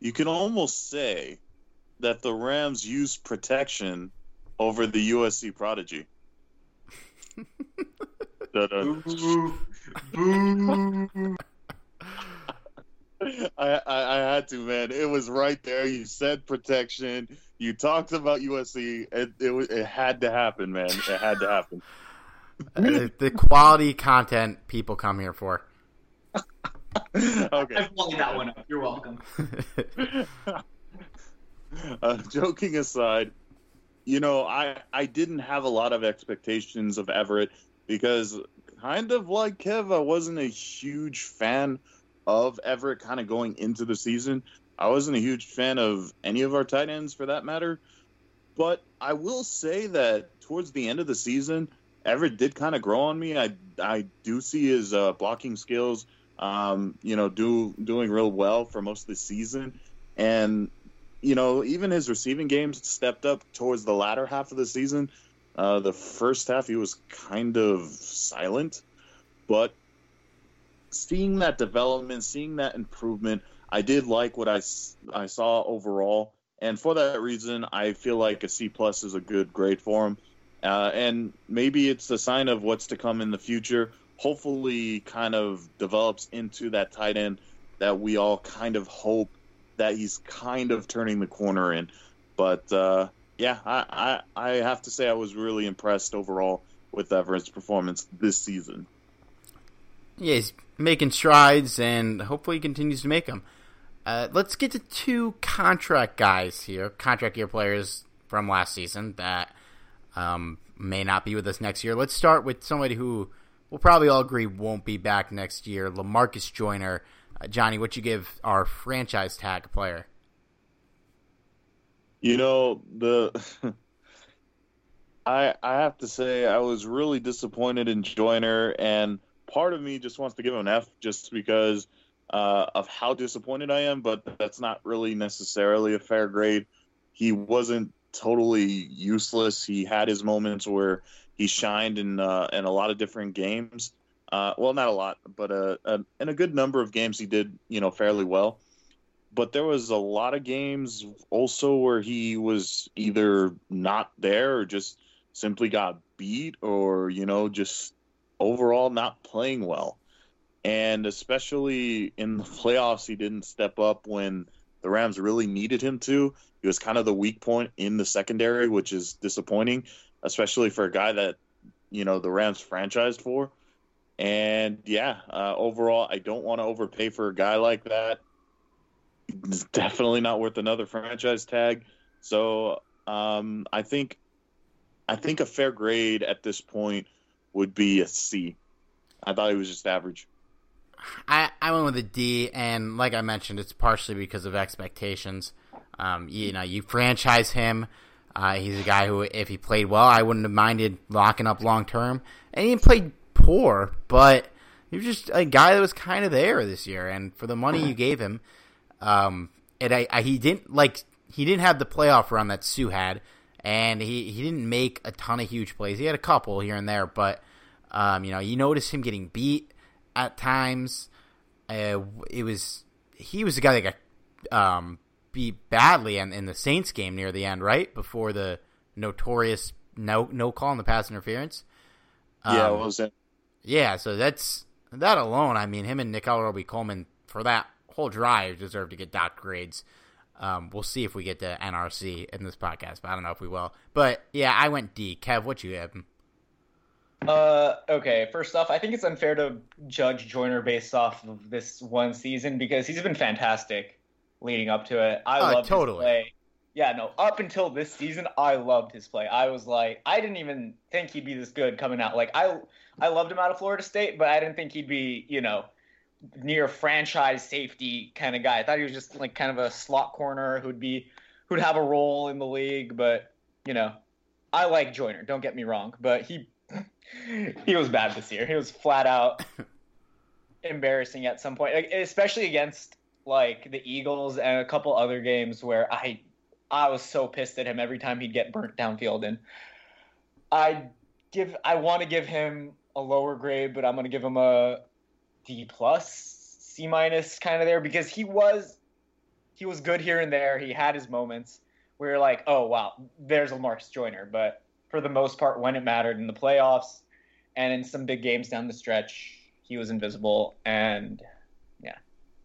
You can almost say that the Rams use protection over the USC prodigy. Boo, boo. I, I, I had to, man. It was right there. You said protection. You talked about USC. It it, it had to happen, man. It had to happen. uh, the quality content people come here for. okay. I followed that one up. You're welcome. uh, joking aside, you know, I I didn't have a lot of expectations of Everett because kind of like Kev, I wasn't a huge fan of Everett kind of going into the season. I wasn't a huge fan of any of our tight ends for that matter. But I will say that towards the end of the season, Everett did kind of grow on me. I I do see his uh, blocking skills, um, you know, do doing real well for most of the season, and you know even his receiving games stepped up towards the latter half of the season. Uh, the first half he was kind of silent, but seeing that development, seeing that improvement, I did like what I, I saw overall, and for that reason, I feel like a C plus is a good grade for him. Uh, and maybe it's a sign of what's to come in the future. Hopefully, kind of develops into that tight end that we all kind of hope that he's kind of turning the corner in. But uh, yeah, I, I, I have to say I was really impressed overall with Everett's performance this season. Yeah, he's making strides, and hopefully he continues to make them. Uh, let's get to two contract guys here, contract year players from last season that um, may not be with us next year. Let's start with somebody who we'll probably all agree won't be back next year, Lamarcus Joyner. Uh, Johnny, what you give our franchise tag player? You know the. I I have to say I was really disappointed in Joyner, and part of me just wants to give him an F just because uh, of how disappointed I am. But that's not really necessarily a fair grade. He wasn't totally useless. He had his moments where he shined in uh, in a lot of different games. Uh, well, not a lot, but a, a, in a good number of games he did, you know, fairly well. But there was a lot of games also where he was either not there or just simply got beat or you know just overall not playing well. And especially in the playoffs, he didn't step up when the Rams really needed him to. He was kind of the weak point in the secondary, which is disappointing, especially for a guy that you know the Rams franchised for. And yeah, uh, overall, I don't want to overpay for a guy like that. It's definitely not worth another franchise tag. So um, I think I think a fair grade at this point would be a C. I thought he was just average. I, I went with a D, and like I mentioned, it's partially because of expectations. Um, you know, you franchise him. Uh, he's a guy who, if he played well, I wouldn't have minded locking up long term. And he played poor, but he was just a guy that was kind of there this year. And for the money you gave him, um, and I, I, he didn't like he didn't have the playoff run that Suh had, and he, he didn't make a ton of huge plays. He had a couple here and there, but um, you know, you notice him getting beat at times. Uh, it was he was the guy that got um, beat badly in, in the Saints game near the end, right before the notorious no no call in the pass interference. Um, yeah, was it? Yeah, so that's that alone. I mean, him and Nickell Robey-Coleman for that whole drive deserve to get dot grades. Um, we'll see if we get to NRC in this podcast, but I don't know if we will. But yeah, I went D. Kev, what you have? Uh, okay. First off, I think it's unfair to judge Joyner based off of this one season because he's been fantastic leading up to it. I uh, loved totally. his play. Yeah, no. Up until this season, I loved his play. I was like, I didn't even think he'd be this good coming out. Like, I, I loved him out of Florida State, but I didn't think he'd be, you know, near franchise safety kind of guy. I thought he was just like kind of a slot corner who'd be, who'd have a role in the league. But you know, I like Joyner. Don't get me wrong, but he he was bad this year. He was flat out embarrassing at some point, like, especially against like the Eagles and a couple other games where I I was so pissed at him every time he'd get burnt downfield and I give I want to give him a lower grade, but I'm going to give him a D plus, C minus kind of there because he was he was good here and there. He had his moments where you're like, oh wow, there's Lamarcus Joyner, but for the most part, when it mattered in the playoffs and in some big games down the stretch, he was invisible and yeah,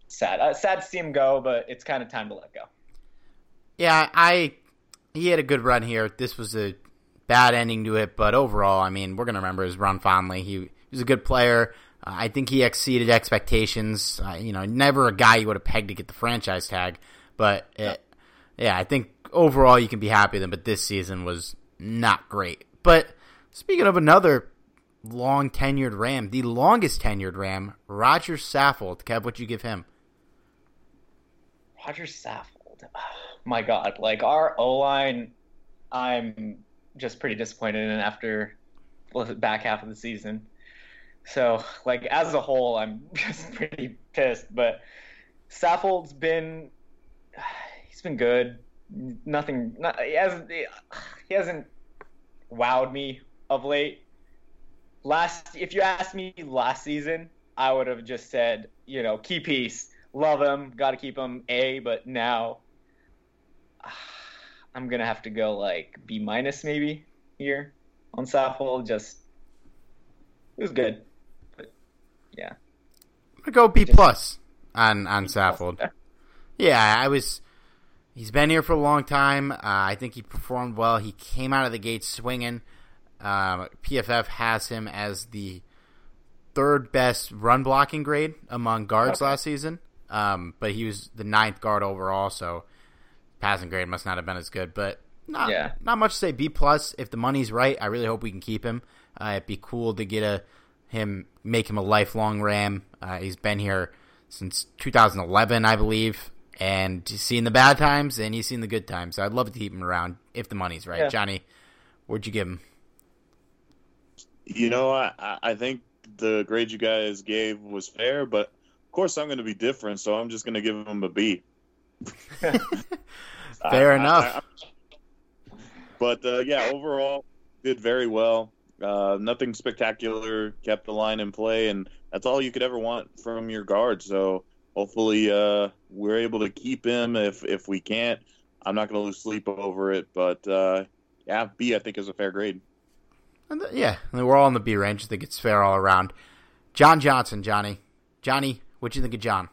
sad. Uh, sad to see him go, but it's kind of time to let go. Yeah, I he had a good run here. This was a bad ending to it, but overall, I mean, we're gonna remember his run fondly. He, he was a good player. Uh, I think he exceeded expectations. Uh, you know, never a guy you would have pegged to get the franchise tag, but it, yeah, I think overall you can be happy with him. But this season was not great. But speaking of another long tenured Ram, the longest tenured Ram, Roger Saffold. Kev, what you give him? Roger Saffold. my God, like our O line, I'm just pretty disappointed in after the back half of the season. So, like as a whole, I'm just pretty pissed. But Saffold's been he's been good. Nothing. Not, he hasn't. He hasn't wowed me of late. Last, if you asked me last season, I would have just said, you know, key piece, love him, got to keep him A. But now, I'm gonna have to go like B minus maybe here on Saffold. Just it was good, but yeah. I'm gonna go B plus on on Saffold. Yeah, I was. He's been here for a long time. Uh, I think he performed well. He came out of the gate swinging. Um, PFF has him as the third best run blocking grade among guards okay. last season. Um, but he was the ninth guard overall, so passing grade must not have been as good. But not yeah. not much to say. B plus if the money's right. I really hope we can keep him. Uh, it'd be cool to get a him make him a lifelong Ram. Uh, he's been here since 2011, I believe, and he's seen the bad times and he's seen the good times. So I'd love to keep him around if the money's right. Yeah. Johnny, where'd you give him? You know, I I think the grade you guys gave was fair, but of course I'm going to be different, so I'm just going to give him a B. fair I, enough. I, but uh, yeah, overall, did very well. Uh, nothing spectacular. Kept the line in play, and that's all you could ever want from your guard. So hopefully, uh, we're able to keep him. If if we can't, I'm not going to lose sleep over it. But uh, yeah, B I think is a fair grade. And the, yeah, we're all in the B range. I think it's fair all around. John Johnson, Johnny, Johnny, what do you think of John?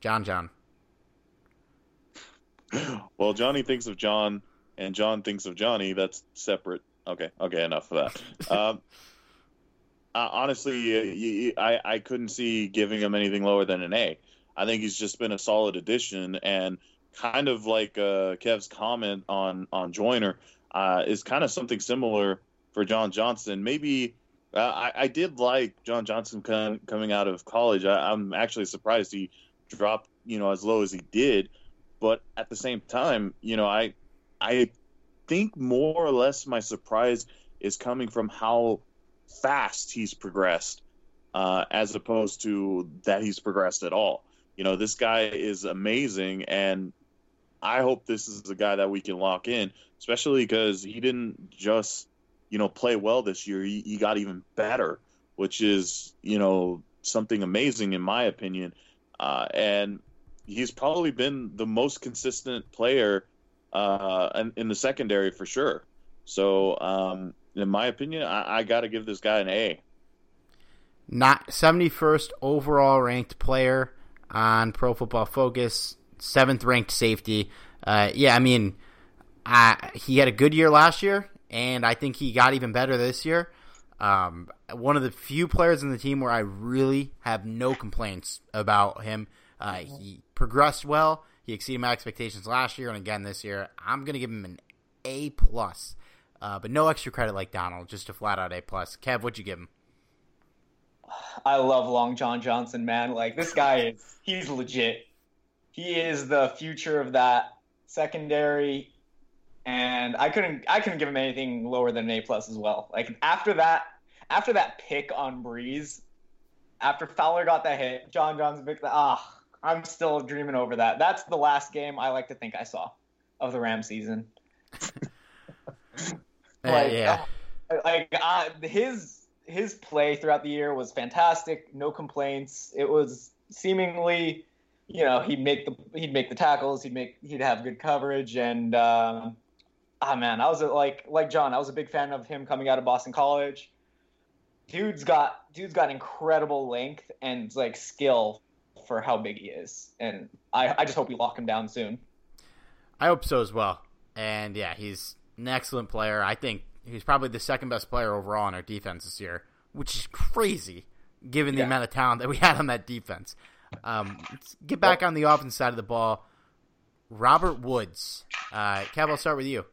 John, John. Well, Johnny thinks of John and John thinks of Johnny, that's separate. Okay, okay, enough of that. um, uh, honestly, I, I couldn't see giving him anything lower than an A. I think he's just been a solid addition, and kind of like uh, Kev's comment on on Joyner uh, is kind of something similar for John Johnson. Maybe uh, I, I, did like John Johnson coming out of college. I, I'm actually surprised he dropped you know as low as he did, but at the same time, you know I I think more or less my surprise is coming from how fast he's progressed, uh, as opposed to that he's progressed at all. You know, this guy is amazing, and I hope this is a guy that we can lock in, especially because he didn't just, you know, play well this year. He, he got even better, which is, you know, something amazing in my opinion. Uh, and he's probably been the most consistent player uh, in the secondary for sure. So, um, in my opinion, I, I got to give this guy an A. Not 71st overall ranked player on Pro Football Focus, seventh ranked safety. Uh, yeah, I mean, I, he had a good year last year, and I think he got even better this year. Um, one of the few players in the team where I really have no complaints about him. Uh, he progressed well. He exceeded my expectations last year and again this year. I'm going to give him an A plus, uh, but no extra credit like Donald, just a flat out A plus. Kev, what'd you give him? I love Long John Johnson, man. Like this guy is he's legit. He is the future of that secondary, and I couldn't I couldn't give him anything lower than an A plus as well. Like after that after that pick on Brees, after Fowler got that hit, John Johnson picked the ah I'm still dreaming over that. That's the last game I like to think I saw of the Ram season. like, yeah, uh, like uh, his his play throughout the year was fantastic. No complaints. It was seemingly, you know, he'd make the he'd make the tackles. He'd make he'd have good coverage. And um, ah man, I was like like John. I was a big fan of him coming out of Boston College. Dude's got dude's got incredible length and like skill for how big he is, and I I just hope we lock him down soon. I hope so as well. And yeah, he's an excellent player. I think he's probably the second best player overall on our defense this year, which is crazy given the Yeah. amount of talent that we had on that defense. Um, let's get back on the offense side of the ball. Robert Woods. Uh, Kev, I'll start with you.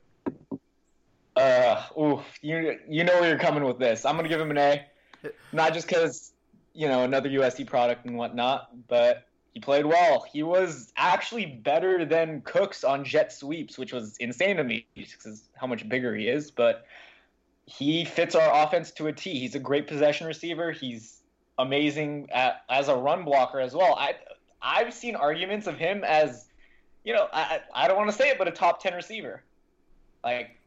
Uh, ooh, you you know where you're coming with this. I'm gonna give him an A, not just because you know another USC product and whatnot, but he played well. He was actually better than Cooks on jet sweeps, which was insane to me because how much bigger he is. But he fits our offense to a T. He's a great possession receiver. He's amazing at, as a run blocker as well. I I've seen arguments of him as, you know, I I don't want to say it, but a top ten receiver. Like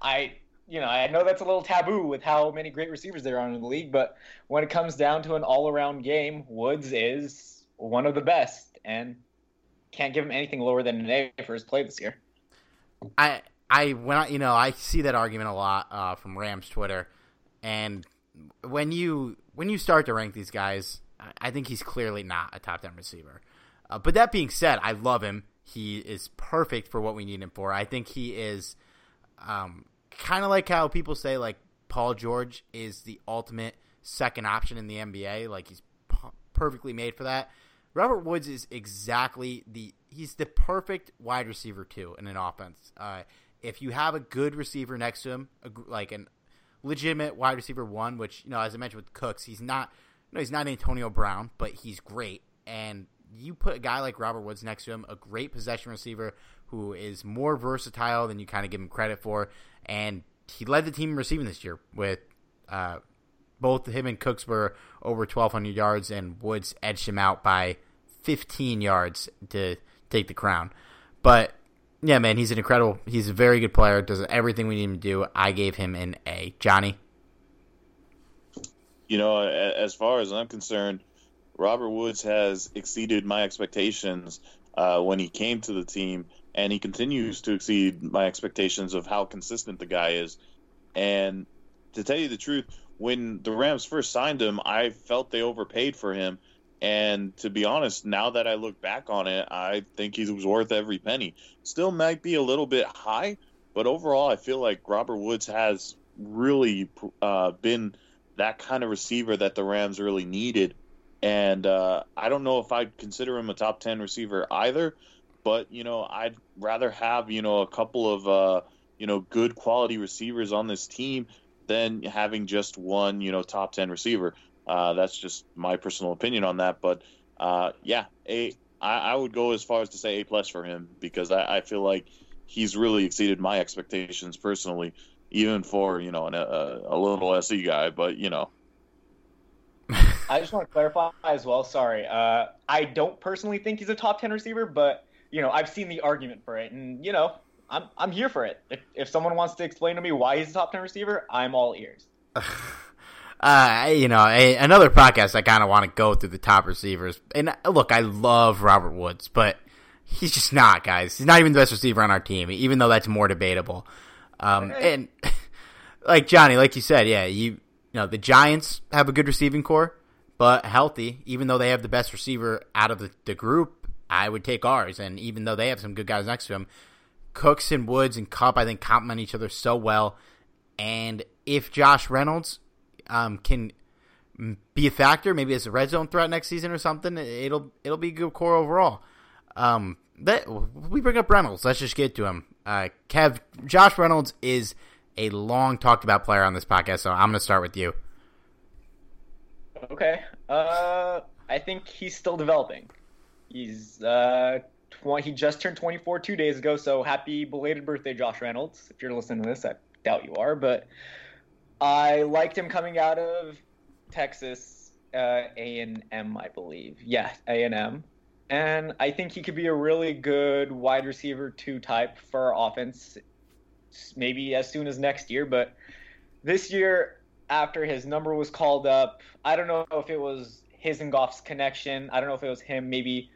I, you know, I know that's a little taboo with how many great receivers there are in the league, but when it comes down to an all-around game, Woods is one of the best, and can't give him anything lower than an A for his play this year. I I when I you know I see that argument a lot uh, from Rams Twitter, and when you when you start to rank these guys, I- I think he's clearly not a top ten receiver. Uh, but that being said, I love him. He is perfect for what we need him for. I think he is um, kind of like how people say like Paul George is the ultimate second option in the NBA. Like he's perfectly made for that. Robert Woods is exactly the he's the perfect wide receiver too in an offense. Uh, if you have a good receiver next to him, like an legitimate wide receiver one, which you know as I mentioned with Cooks, he's not no he's not Antonio Brown, but he's great. And you put a guy like Robert Woods next to him, a great possession receiver who is more versatile than you kind of give him credit for, and he led the team in receiving this year with uh, both him and Cooks were over 1,200 yards, and Woods edged him out by 15 yards to take the crown. But yeah, man, he's an incredible. He's a very good player. Does everything we need him to do. I gave him an A. Johnny. You know, as far as I'm concerned, Robert Woods has exceeded my expectations uh, when he came to the team, and he continues to exceed my expectations of how consistent the guy is. And to tell you the truth, when the Rams first signed him, I felt they overpaid for him. And to be honest, now that I look back on it, I think he was worth every penny. Still might be a little bit high, but overall, I feel like Robert Woods has really uh, been that kind of receiver that the Rams really needed. And uh, I don't know if I'd consider him a top 10 receiver either, but, you know, I'd rather have, you know, a couple of, uh, you know, good quality receivers on this team than having just one, you know, top 10 receiver. Uh, that's just my personal opinion on that. But uh, yeah, a I, I would go as far as to say A plus for him because I, I feel like he's really exceeded my expectations personally, even for you know an, a, a little SE guy. But you know, I just want to clarify as well. Sorry, uh, I don't personally think he's a top ten receiver, but you know I've seen the argument for it, and you know I'm I'm here for it. If if someone wants to explain to me why he's a top ten receiver, I'm all ears. Uh, you know, a, another podcast. I kind of want to go through the top receivers. And uh, look, I love Robert Woods, but he's just not, guys. He's not even the best receiver on our team, even though that's more debatable. Um, and like Johnny, like you said, yeah, you, you know, the Giants have a good receiving corps, but healthy. Even though they have the best receiver out of the, the group, I would take ours. And even though they have some good guys next to him, Cooks and Woods and Kupp, I think complement each other so well. And if Josh Reynolds um, can be a factor, maybe as a red zone threat next season or something, it'll it'll be a good core overall. Um, that we bring up Reynolds. Let's just get to him. Uh, Kev, Josh Reynolds is a long talked about player on this podcast, so I'm going to start with you. Okay. Uh, I think he's still developing. He's uh, tw- he just turned 24 two days ago, so happy belated birthday, Josh Reynolds. If you're listening to this, I doubt you are, but I liked him coming out of Texas uh, A&M, I believe. Yeah, A and M, and I think he could be a really good wide receiver two type for our offense, maybe as soon as next year. But this year, after his number was called up, I don't know if it was his and Goff's connection. I don't know if it was him maybe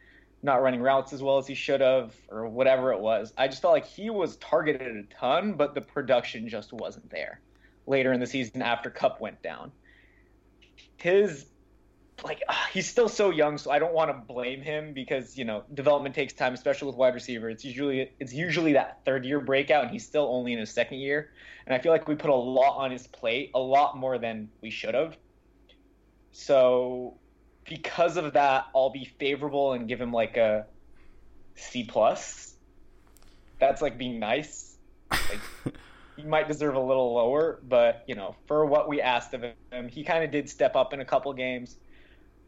not running routes as well as he should have or whatever it was. I just felt like he was targeted a ton, but the production just wasn't there later in the season after Kupp went down. His like uh, he's still so young, so I don't want to blame him because you know development takes time, especially with wide receiver. It's usually it's usually that third year breakout, and he's still only in his second year. And I feel like we put a lot on his plate, a lot more than we should have. So because of that, I'll be favorable and give him like a C plus. That's like being nice. Like, he might deserve a little lower, but you know, for what we asked of him, he kind of did step up in a couple games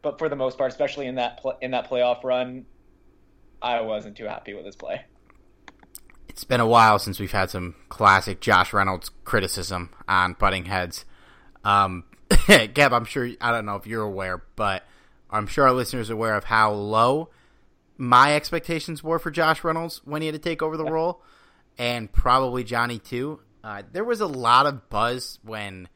but for the most part, especially in that pl- in that playoff run, I wasn't too happy with his play. It's been a while since we've had some classic Josh Reynolds criticism on butting heads. Um, Gab, I'm sure I don't know if you're aware, but I'm sure our listeners are aware of how low my expectations were for Josh Reynolds when he had to take over the yeah. role, and probably Johnny too. Uh, there was a lot of buzz when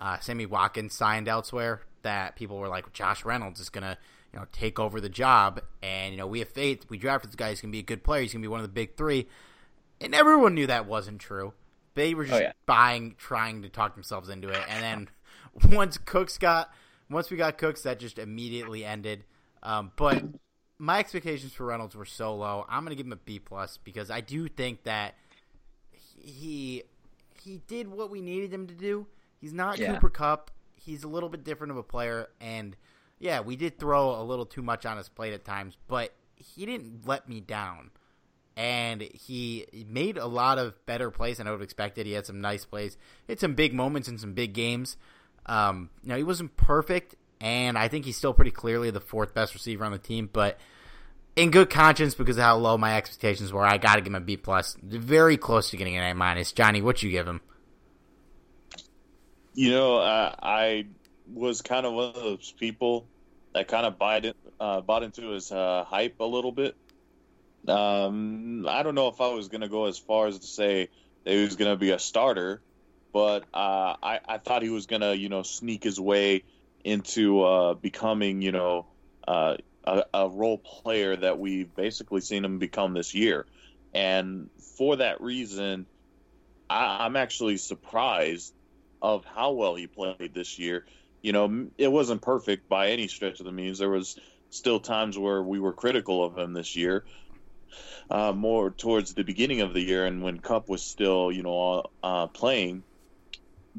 uh, Sammy Watkins signed elsewhere that people were like, Josh Reynolds is gonna, you know, take over the job, and you know, we have faith. We drafted this guy. He's gonna be a good player. He's gonna be one of the big three, and everyone knew that wasn't true. They were just oh, yeah. buying, trying to talk themselves into it, and then once Cooks got, once we got Cooks, that just immediately ended. Um, but my expectations for Reynolds were so low. I'm gonna give him a B plus because I do think that he he did what we needed him to do. He's not yeah. Cooper Kupp. he's a little bit different of a player, and yeah, we did throw a little too much on his plate at times, but he didn't let me down. And he made a lot of better plays than I would have expected. He had some nice plays. He had some big moments in some big games. Um, you know, he wasn't perfect, and I think he's still pretty clearly the fourth best receiver on the team. But in good conscience, because of how low my expectations were, I got to give him a B plus. Very close to getting an A minus. Johnny, what you give him? You know, uh, I was kind of one of those people that kind of bought, it, uh, bought into his uh, hype a little bit. Um, I don't know if I was going to go as far as to say that he was going to be a starter, but uh, I, I thought he was going to, you know, sneak his way into uh, becoming, you know, uh, a, a role player that we've basically seen him become this year. And for that reason, I, I'm actually surprised of how well he played this year. You know, it wasn't perfect by any stretch of the means. There was still times where we were critical of him this year, uh, more towards the beginning of the year and when Kupp was still, you know, uh, playing.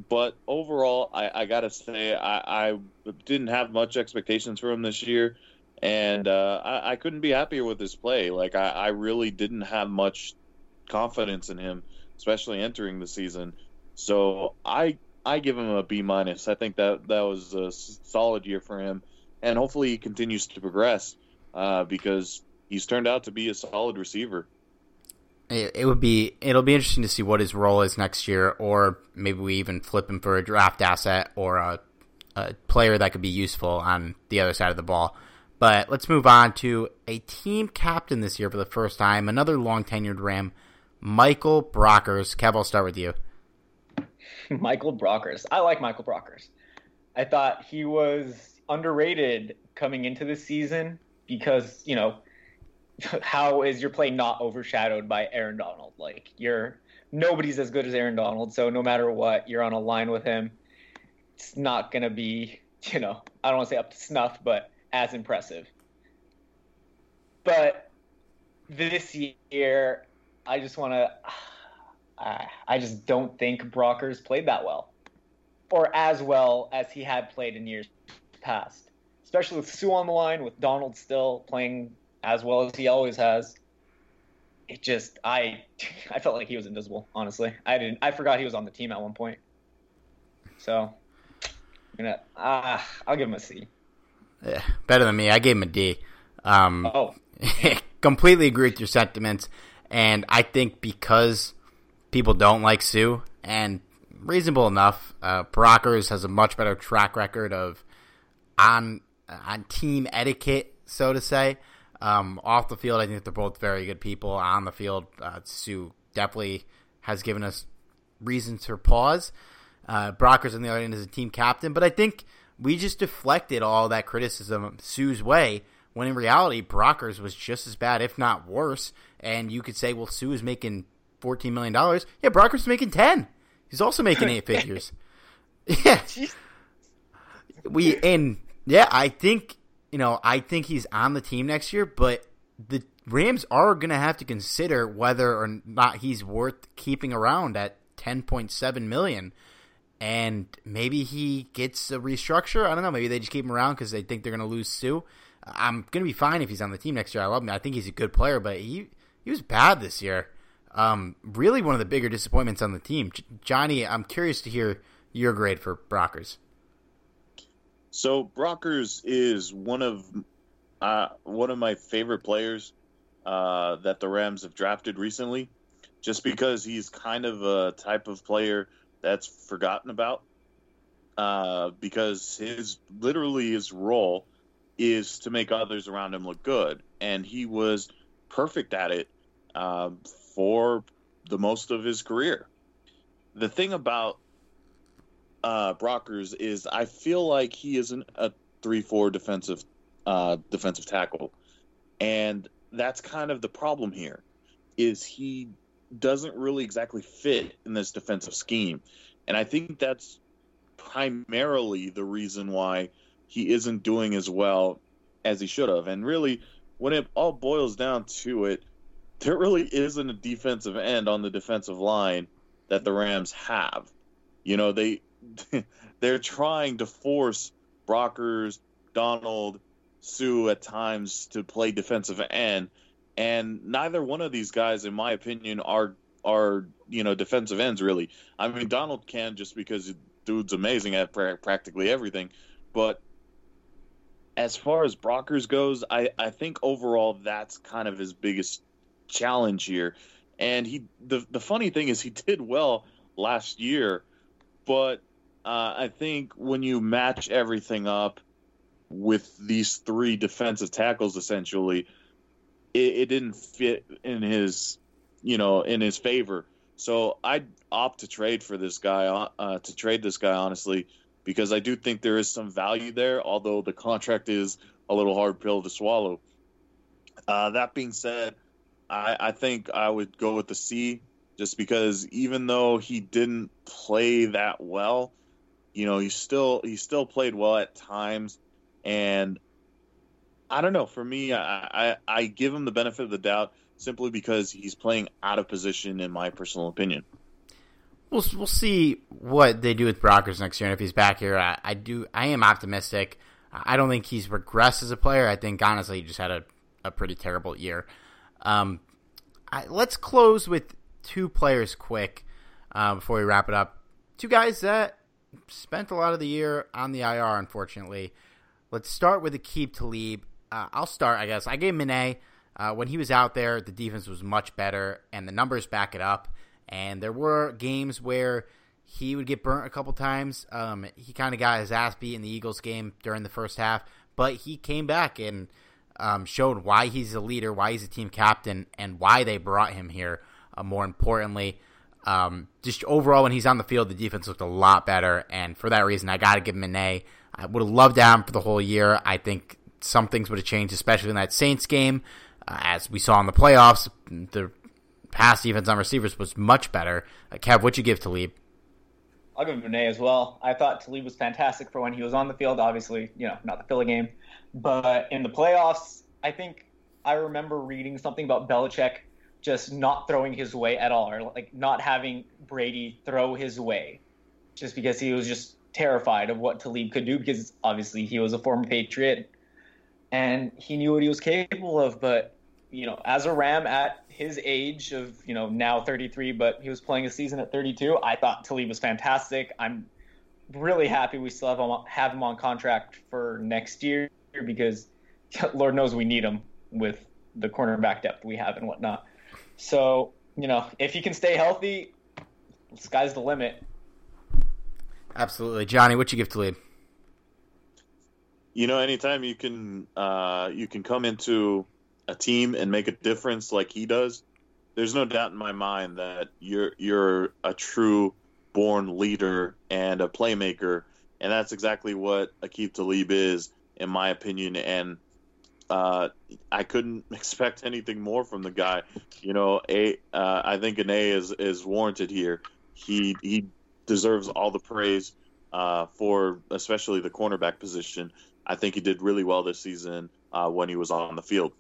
But overall, I, I got to say, I, I, didn't have much expectations for him this year, and uh, I, I, couldn't be happier with his play. Like I, I really didn't have much confidence in him, especially entering the season. So I I give him a B minus. I think that that was a solid year for him, and hopefully he continues to progress uh, because he's turned out to be a solid receiver. It, would be it'll be interesting to see what his role is next year, or maybe we even flip him for a draft asset or a, a player that could be useful on the other side of the ball. But let's move on to a team captain this year for the first time, another long tenured Ram, Michael Brockers. Kev, I'll start with you. Michael Brockers. I like Michael Brockers. I thought he was underrated coming into the season because, you know, how is your play not overshadowed by Aaron Donald? Like you're nobody's as good as Aaron Donald, so no matter what, you're on a line with him. It's not gonna be, you know, I don't want to say up to snuff, but as impressive. But this year, I just want to I, I just don't think Brockers played that well, or as well as he had played in years past. Especially with Suh on the line, with Donald still playing as well as he always has. It just I I felt like he was invisible. Honestly, I didn't. I forgot he was on the team at one point. So, I'm gonna uh, I'll give him a C. Yeah, better than me. I gave him a D. Um, oh, completely agree with your sentiments, and I think because people don't like Suh, and reasonable enough. Uh, Brockers has a much better track record of on on team etiquette, so to say. Um, off the field, I think they're both very good people. On the field, uh, Suh definitely has given us reasons for pause. Uh, Brockers on the other end is a team captain, but I think we just deflected all that criticism Suh's way when in reality Brockers was just as bad, if not worse. And you could say, well, Suh is making fourteen million dollars. Yeah, Brockers is making ten. He's also making eight figures. Yeah, we and yeah, I think you know I think he's on the team next year, but the Rams are going to have to consider whether or not he's worth keeping around at 10.7 million and maybe he gets a restructure. I don't know. Maybe they just keep him around because they think they're going to lose Suh. I'm going to be fine if he's on the team next year. I love him. I think he's a good player, but he he was bad this year. Um, really, one of the bigger disappointments on the team. Johnny, I'm curious to hear your grade for Brockers. So Brockers is one of uh, one of my favorite players uh, that the Rams have drafted recently, just because he's kind of a type of player that's forgotten about. Uh, because his literally his role is to make others around him look good, and he was perfect at it uh, for the most of his career. The thing about uh, Brockers is I feel like he isn't a three-four defensive uh, defensive tackle, and that's kind of the problem here. Is he doesn't really exactly fit in this defensive scheme, and I think that's primarily the reason why he isn't doing as well as he should have. And really, when it all boils down to it, there really isn't a defensive end on the defensive line that the Rams have. You know, they they're trying to force Brockers, Donald, Suh at times to play defensive end, and neither one of these guys, in my opinion, are are you know defensive ends really. I mean, Donald can just because dude's amazing at pra- practically everything, but as far as Brockers goes, I I think overall that's kind of his biggest challenge here. And he the the funny thing is he did well last year, but uh, I think when you match everything up with these three defensive tackles, essentially, it, it didn't fit in his, you know, in his favor. So I'd opt to trade for this guy, uh, uh, to trade this guy honestly, because I do think there is some value there, although the contract is a little hard pill to swallow. Uh, that being said, I, I think I would go with the C, just because even though he didn't play that well, you know, he still he still played well at times, and I don't know. For me, I, I, I give him the benefit of the doubt simply because he's playing out of position, in my personal opinion. We'll we'll see what they do with Brockers next year, and if he's back here, I, I do I am optimistic. I don't think he's regressed as a player. I think honestly, he just had a, a pretty terrible year. Um, I, let's close with two players quick uh, before we wrap it up. Two guys that spent a lot of the year on the IR, unfortunately. Let's start with Aqib Talib. Uh, I'll start, I guess. I gave A. Uh, when he was out there, the defense was much better, and the numbers back it up. And there were games where he would get burnt a couple times. Um, he kind of got his ass beat in the Eagles game during the first half, but he came back and um, showed why he's a leader, why he's a team captain, and why they brought him here. Uh, more importantly, um, just overall, when he's on the field, the defense looked a lot better, and for that reason, I got to give him an A. I would have loved to have him for the whole year. I think some things would have changed, especially in that Saints game. Uh, as we saw in the playoffs, the pass defense on receivers was much better. Uh, Kev, what you give Talib? I'll give him an A as well. I thought Talib was fantastic for when he was on the field. Obviously, you know, not the Philly game, but in the playoffs, I think I remember reading something about Belichick just not throwing his way at all, or like not having Brady throw his way, just because he was just terrified of what Talib could do, because obviously he was a former Patriot and he knew what he was capable of. But you know, as a Ram at his age of you know now 33, but he was playing a season at 32. I thought Talib was fantastic. I'm really happy we still have him, have him on contract for next year because Lord knows we need him with the cornerback depth we have and whatnot. So, you know, if he can stay healthy, sky's the limit. Absolutely. Johnny, what you give Talib? You know, anytime you can uh, you can come into a team and make a difference like he does, there's no doubt in my mind that you're you're a true born leader and a playmaker, and that's exactly what Aqib Talib is, in my opinion. And uh, I couldn't expect anything more from the guy. You know, a uh, I think an A is is warranted here. He he deserves all the praise uh, for especially the cornerback position. I think he did really well this season uh, when he was on the field.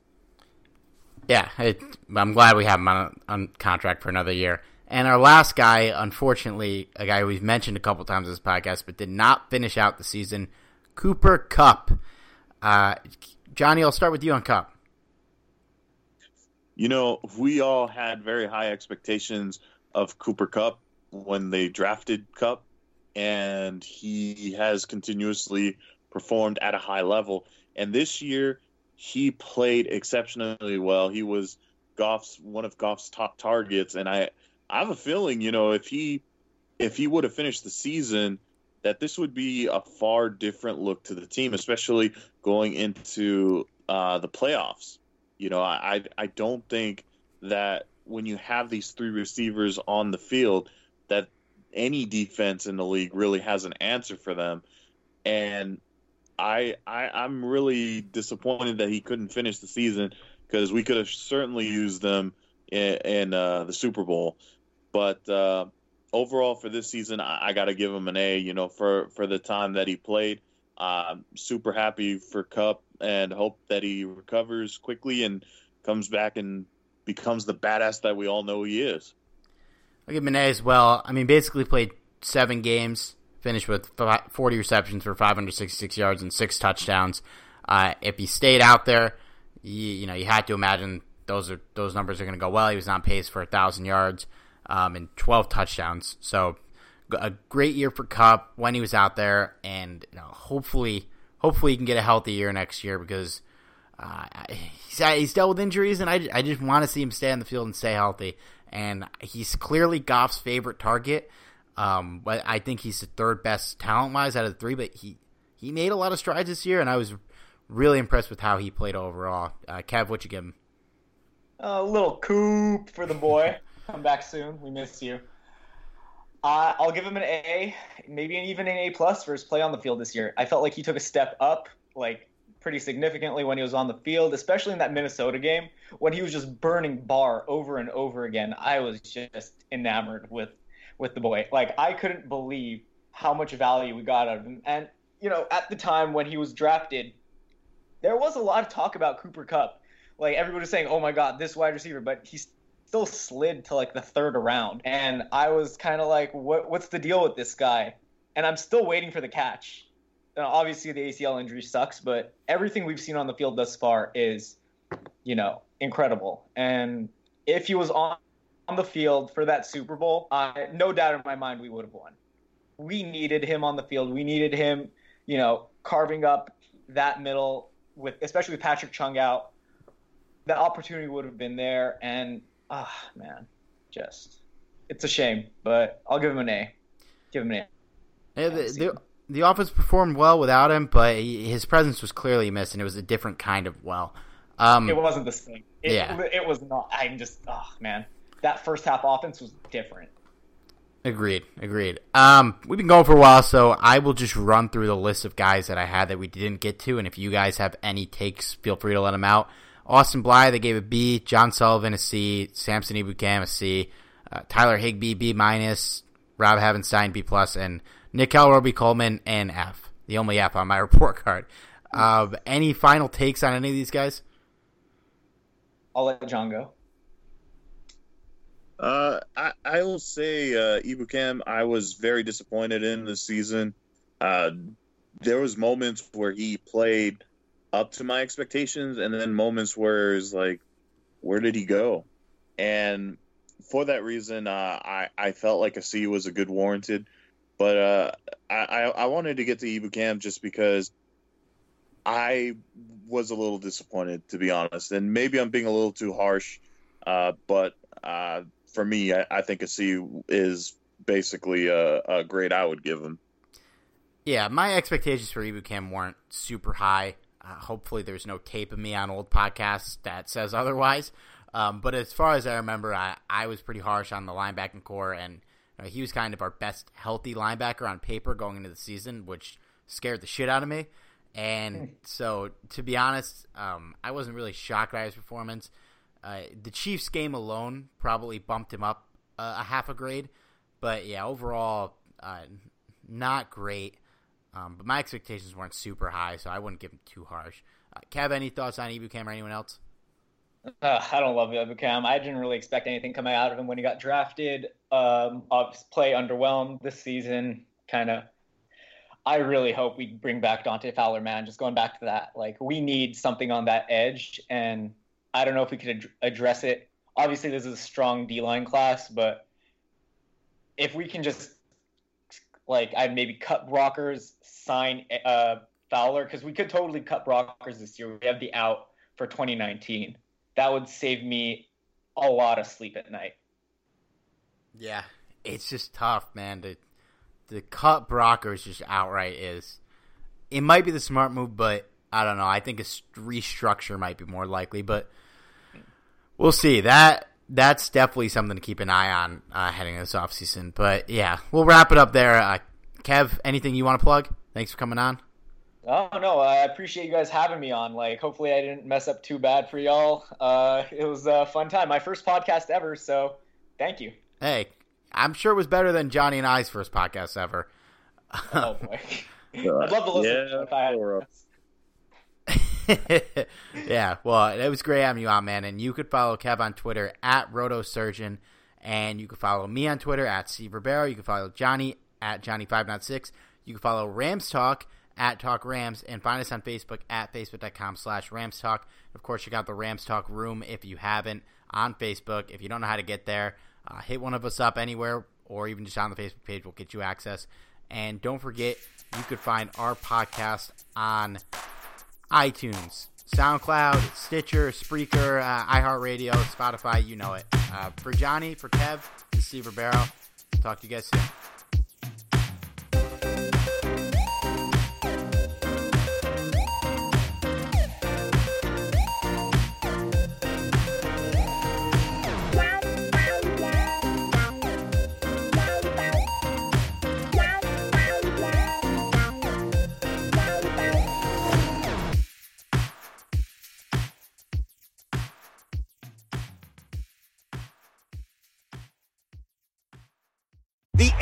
Yeah, it, I'm glad we have him on, on contract for another year. And our last guy, unfortunately, a guy we've mentioned a couple times in this podcast, but did not finish out the season, Cooper Kupp. Uh, Johnny, I'll start with you on Kupp. You know, we all had very high expectations of Cooper Kupp when they drafted Kupp, and he has continuously performed at a high level. And this year, he played exceptionally well. He was Goff's one of Goff's top targets, and I I have a feeling, you know, if he if he would have finished the season, that this would be a far different look to the team, especially going into uh, the playoffs. You know, I I don't think that when you have these three receivers on the field, that any defense in the league really has an answer for them. And I, I I'm really disappointed that he couldn't finish the season because we could have certainly used them in, in uh, the Super Bowl. But uh, overall for this season, I, I got to give him an A. You know, for for the time that he played, uh, super happy for Kupp and hope that he recovers quickly and comes back and becomes the badass that we all know he is. I give him an A as well. I mean, basically played seven games finished with 40 receptions for 566 yards and six touchdowns. Uh, if he stayed out there, you, you, know, you had to imagine those are those numbers are going to go well. He was on pace for a thousand yards um, and 12 touchdowns. So a great year for Kupp when he was out there, and you know, hopefully, hopefully he can get a healthy year next year because uh, he's, he's dealt with injuries, and I, I just want to see him stay on the field and stay healthy. And he's clearly Goff's favorite target. Um, but I think he's the third best talent wise out of the three. But he he made a lot of strides this year, and I was really impressed with how he played overall. Uh, Kev, what you give him? A little coop for the boy. Come back soon. We miss you. Uh, I'll give him an A, maybe even an A plus for his play on the field this year. I felt like he took a step up, like pretty significantly when he was on the field, especially in that Minnesota game when he was just burning Barr over and over again. I was just enamored with with the boy. Like I couldn't believe how much value we got out of him. And you know, at the time when he was drafted, there was a lot of talk about Cooper Kupp. Like everybody was saying, "Oh my God, this wide receiver," but he still slid to like the third round. And I was kind of like, "What? What's the deal with this guy?" And I'm still waiting for the catch. Now, obviously, the ACL injury sucks, but everything we've seen on the field thus far is, you know, incredible. And if he was on on the field for that Super Bowl, no doubt in my mind we would have won. We needed him on the field. We needed him, you know, carving up that middle with, especially with Patrick Chung out. The opportunity would have been there, and ah, oh, man, just it's a shame. But I'll give him an A. Give him an A. Yeah, the, the, the offense performed well without him, but he, his presence was clearly missed, and it was a different kind of well. Um, it wasn't the same. It, yeah. it was not. I'm just, oh man that first half offense was different. Agreed. Agreed. Um, we've been going for a while, so I will just run through the list of guys that I had that we didn't get to, and if you guys have any takes, feel free to let them out. Austin Blythe, they gave a B. John Sullivan a C. Samson Ebukam a C. Uh, Tyler Higbee B minus. Rob Havenstein B plus, and Nickell Robey-Coleman an F. The only F on my report card. Uh, any final takes on any of these guys? I'll let John go. Uh, I, I will say uh, Ebukam, I was very disappointed in this season. Uh, there was moments where he played up to my expectations, and then moments where it's like, where did he go? And for that reason, uh, I I felt like a C was a good warranted, but uh, I I wanted to get to Ebukam just because I was a little disappointed to be honest, and maybe I'm being a little too harsh, uh, but uh, for me, I, I think a C is basically a, a, grade I would give him. Yeah, my expectations for Ebukam weren't super high. Uh, hopefully, there's no tape of me on old podcasts that says otherwise. Um, but as far as I remember, I, I was pretty harsh on the linebacking corps, and you know, he was kind of our best healthy linebacker on paper going into the season, which scared the shit out of me. And hmm. so, to be honest, um, I wasn't really shocked by his performance. Uh, the Chiefs game alone probably bumped him up uh, a half a grade, but yeah, overall, uh, not great. Um, but my expectations weren't super high, so I wouldn't give him too harsh. Uh, Kev, any thoughts on Ebukam or anyone else? Uh, I don't love Ebukam. I didn't really expect anything coming out of him when he got drafted. Um, play underwhelmed this season. Kind of. I really hope we bring back Dante Fowler, man. Just going back to that, like we need something on that edge, and I don't know if we could ad- address it. Obviously, this is a strong D line class, but if we can just like I'd maybe cut Brockers, sign uh, Fowler because we could totally cut Brockers this year. We have the out for 2019 that would save me a lot of sleep at night. Yeah, it's just tough, man. To the cut Brockers just outright is. It might be the smart move, but I don't know. I think a restructure might be more likely, but we'll see. That that's definitely something to keep an eye on uh, heading this offseason. But yeah, we'll wrap it up there. Uh, Kev, anything you want to plug? Thanks for coming on. Oh no, I appreciate you guys having me on. Like, hopefully, I didn't mess up too bad for y'all. Uh, it was a fun time, my first podcast ever. So, thank you. Hey, I'm sure it was better than Johnny and I's first podcast ever. oh boy, I'd love to listen. Yeah, yeah, well, it was great having you on, man. And you could follow Kev on Twitter at RotoSurgeon, and you can follow me on Twitter at Steve Rebeiro. You can follow Johnny at Johnny506. You can follow Rams Talk at Talk Rams and find us on Facebook at facebook.com slash Rams Talk. Of course, check out the Rams Talk room if you haven't on Facebook. If you don't know how to get there, uh, hit one of us up anywhere or even just on the Facebook page. We'll get you access. And don't forget, you could find our podcast on iTunes, SoundCloud, Stitcher, Spreaker, uh, iHeartRadio, Spotify. You know it. Uh, for Johnny, for Kev, this is Steve Rebeiro. Talk to you guys soon.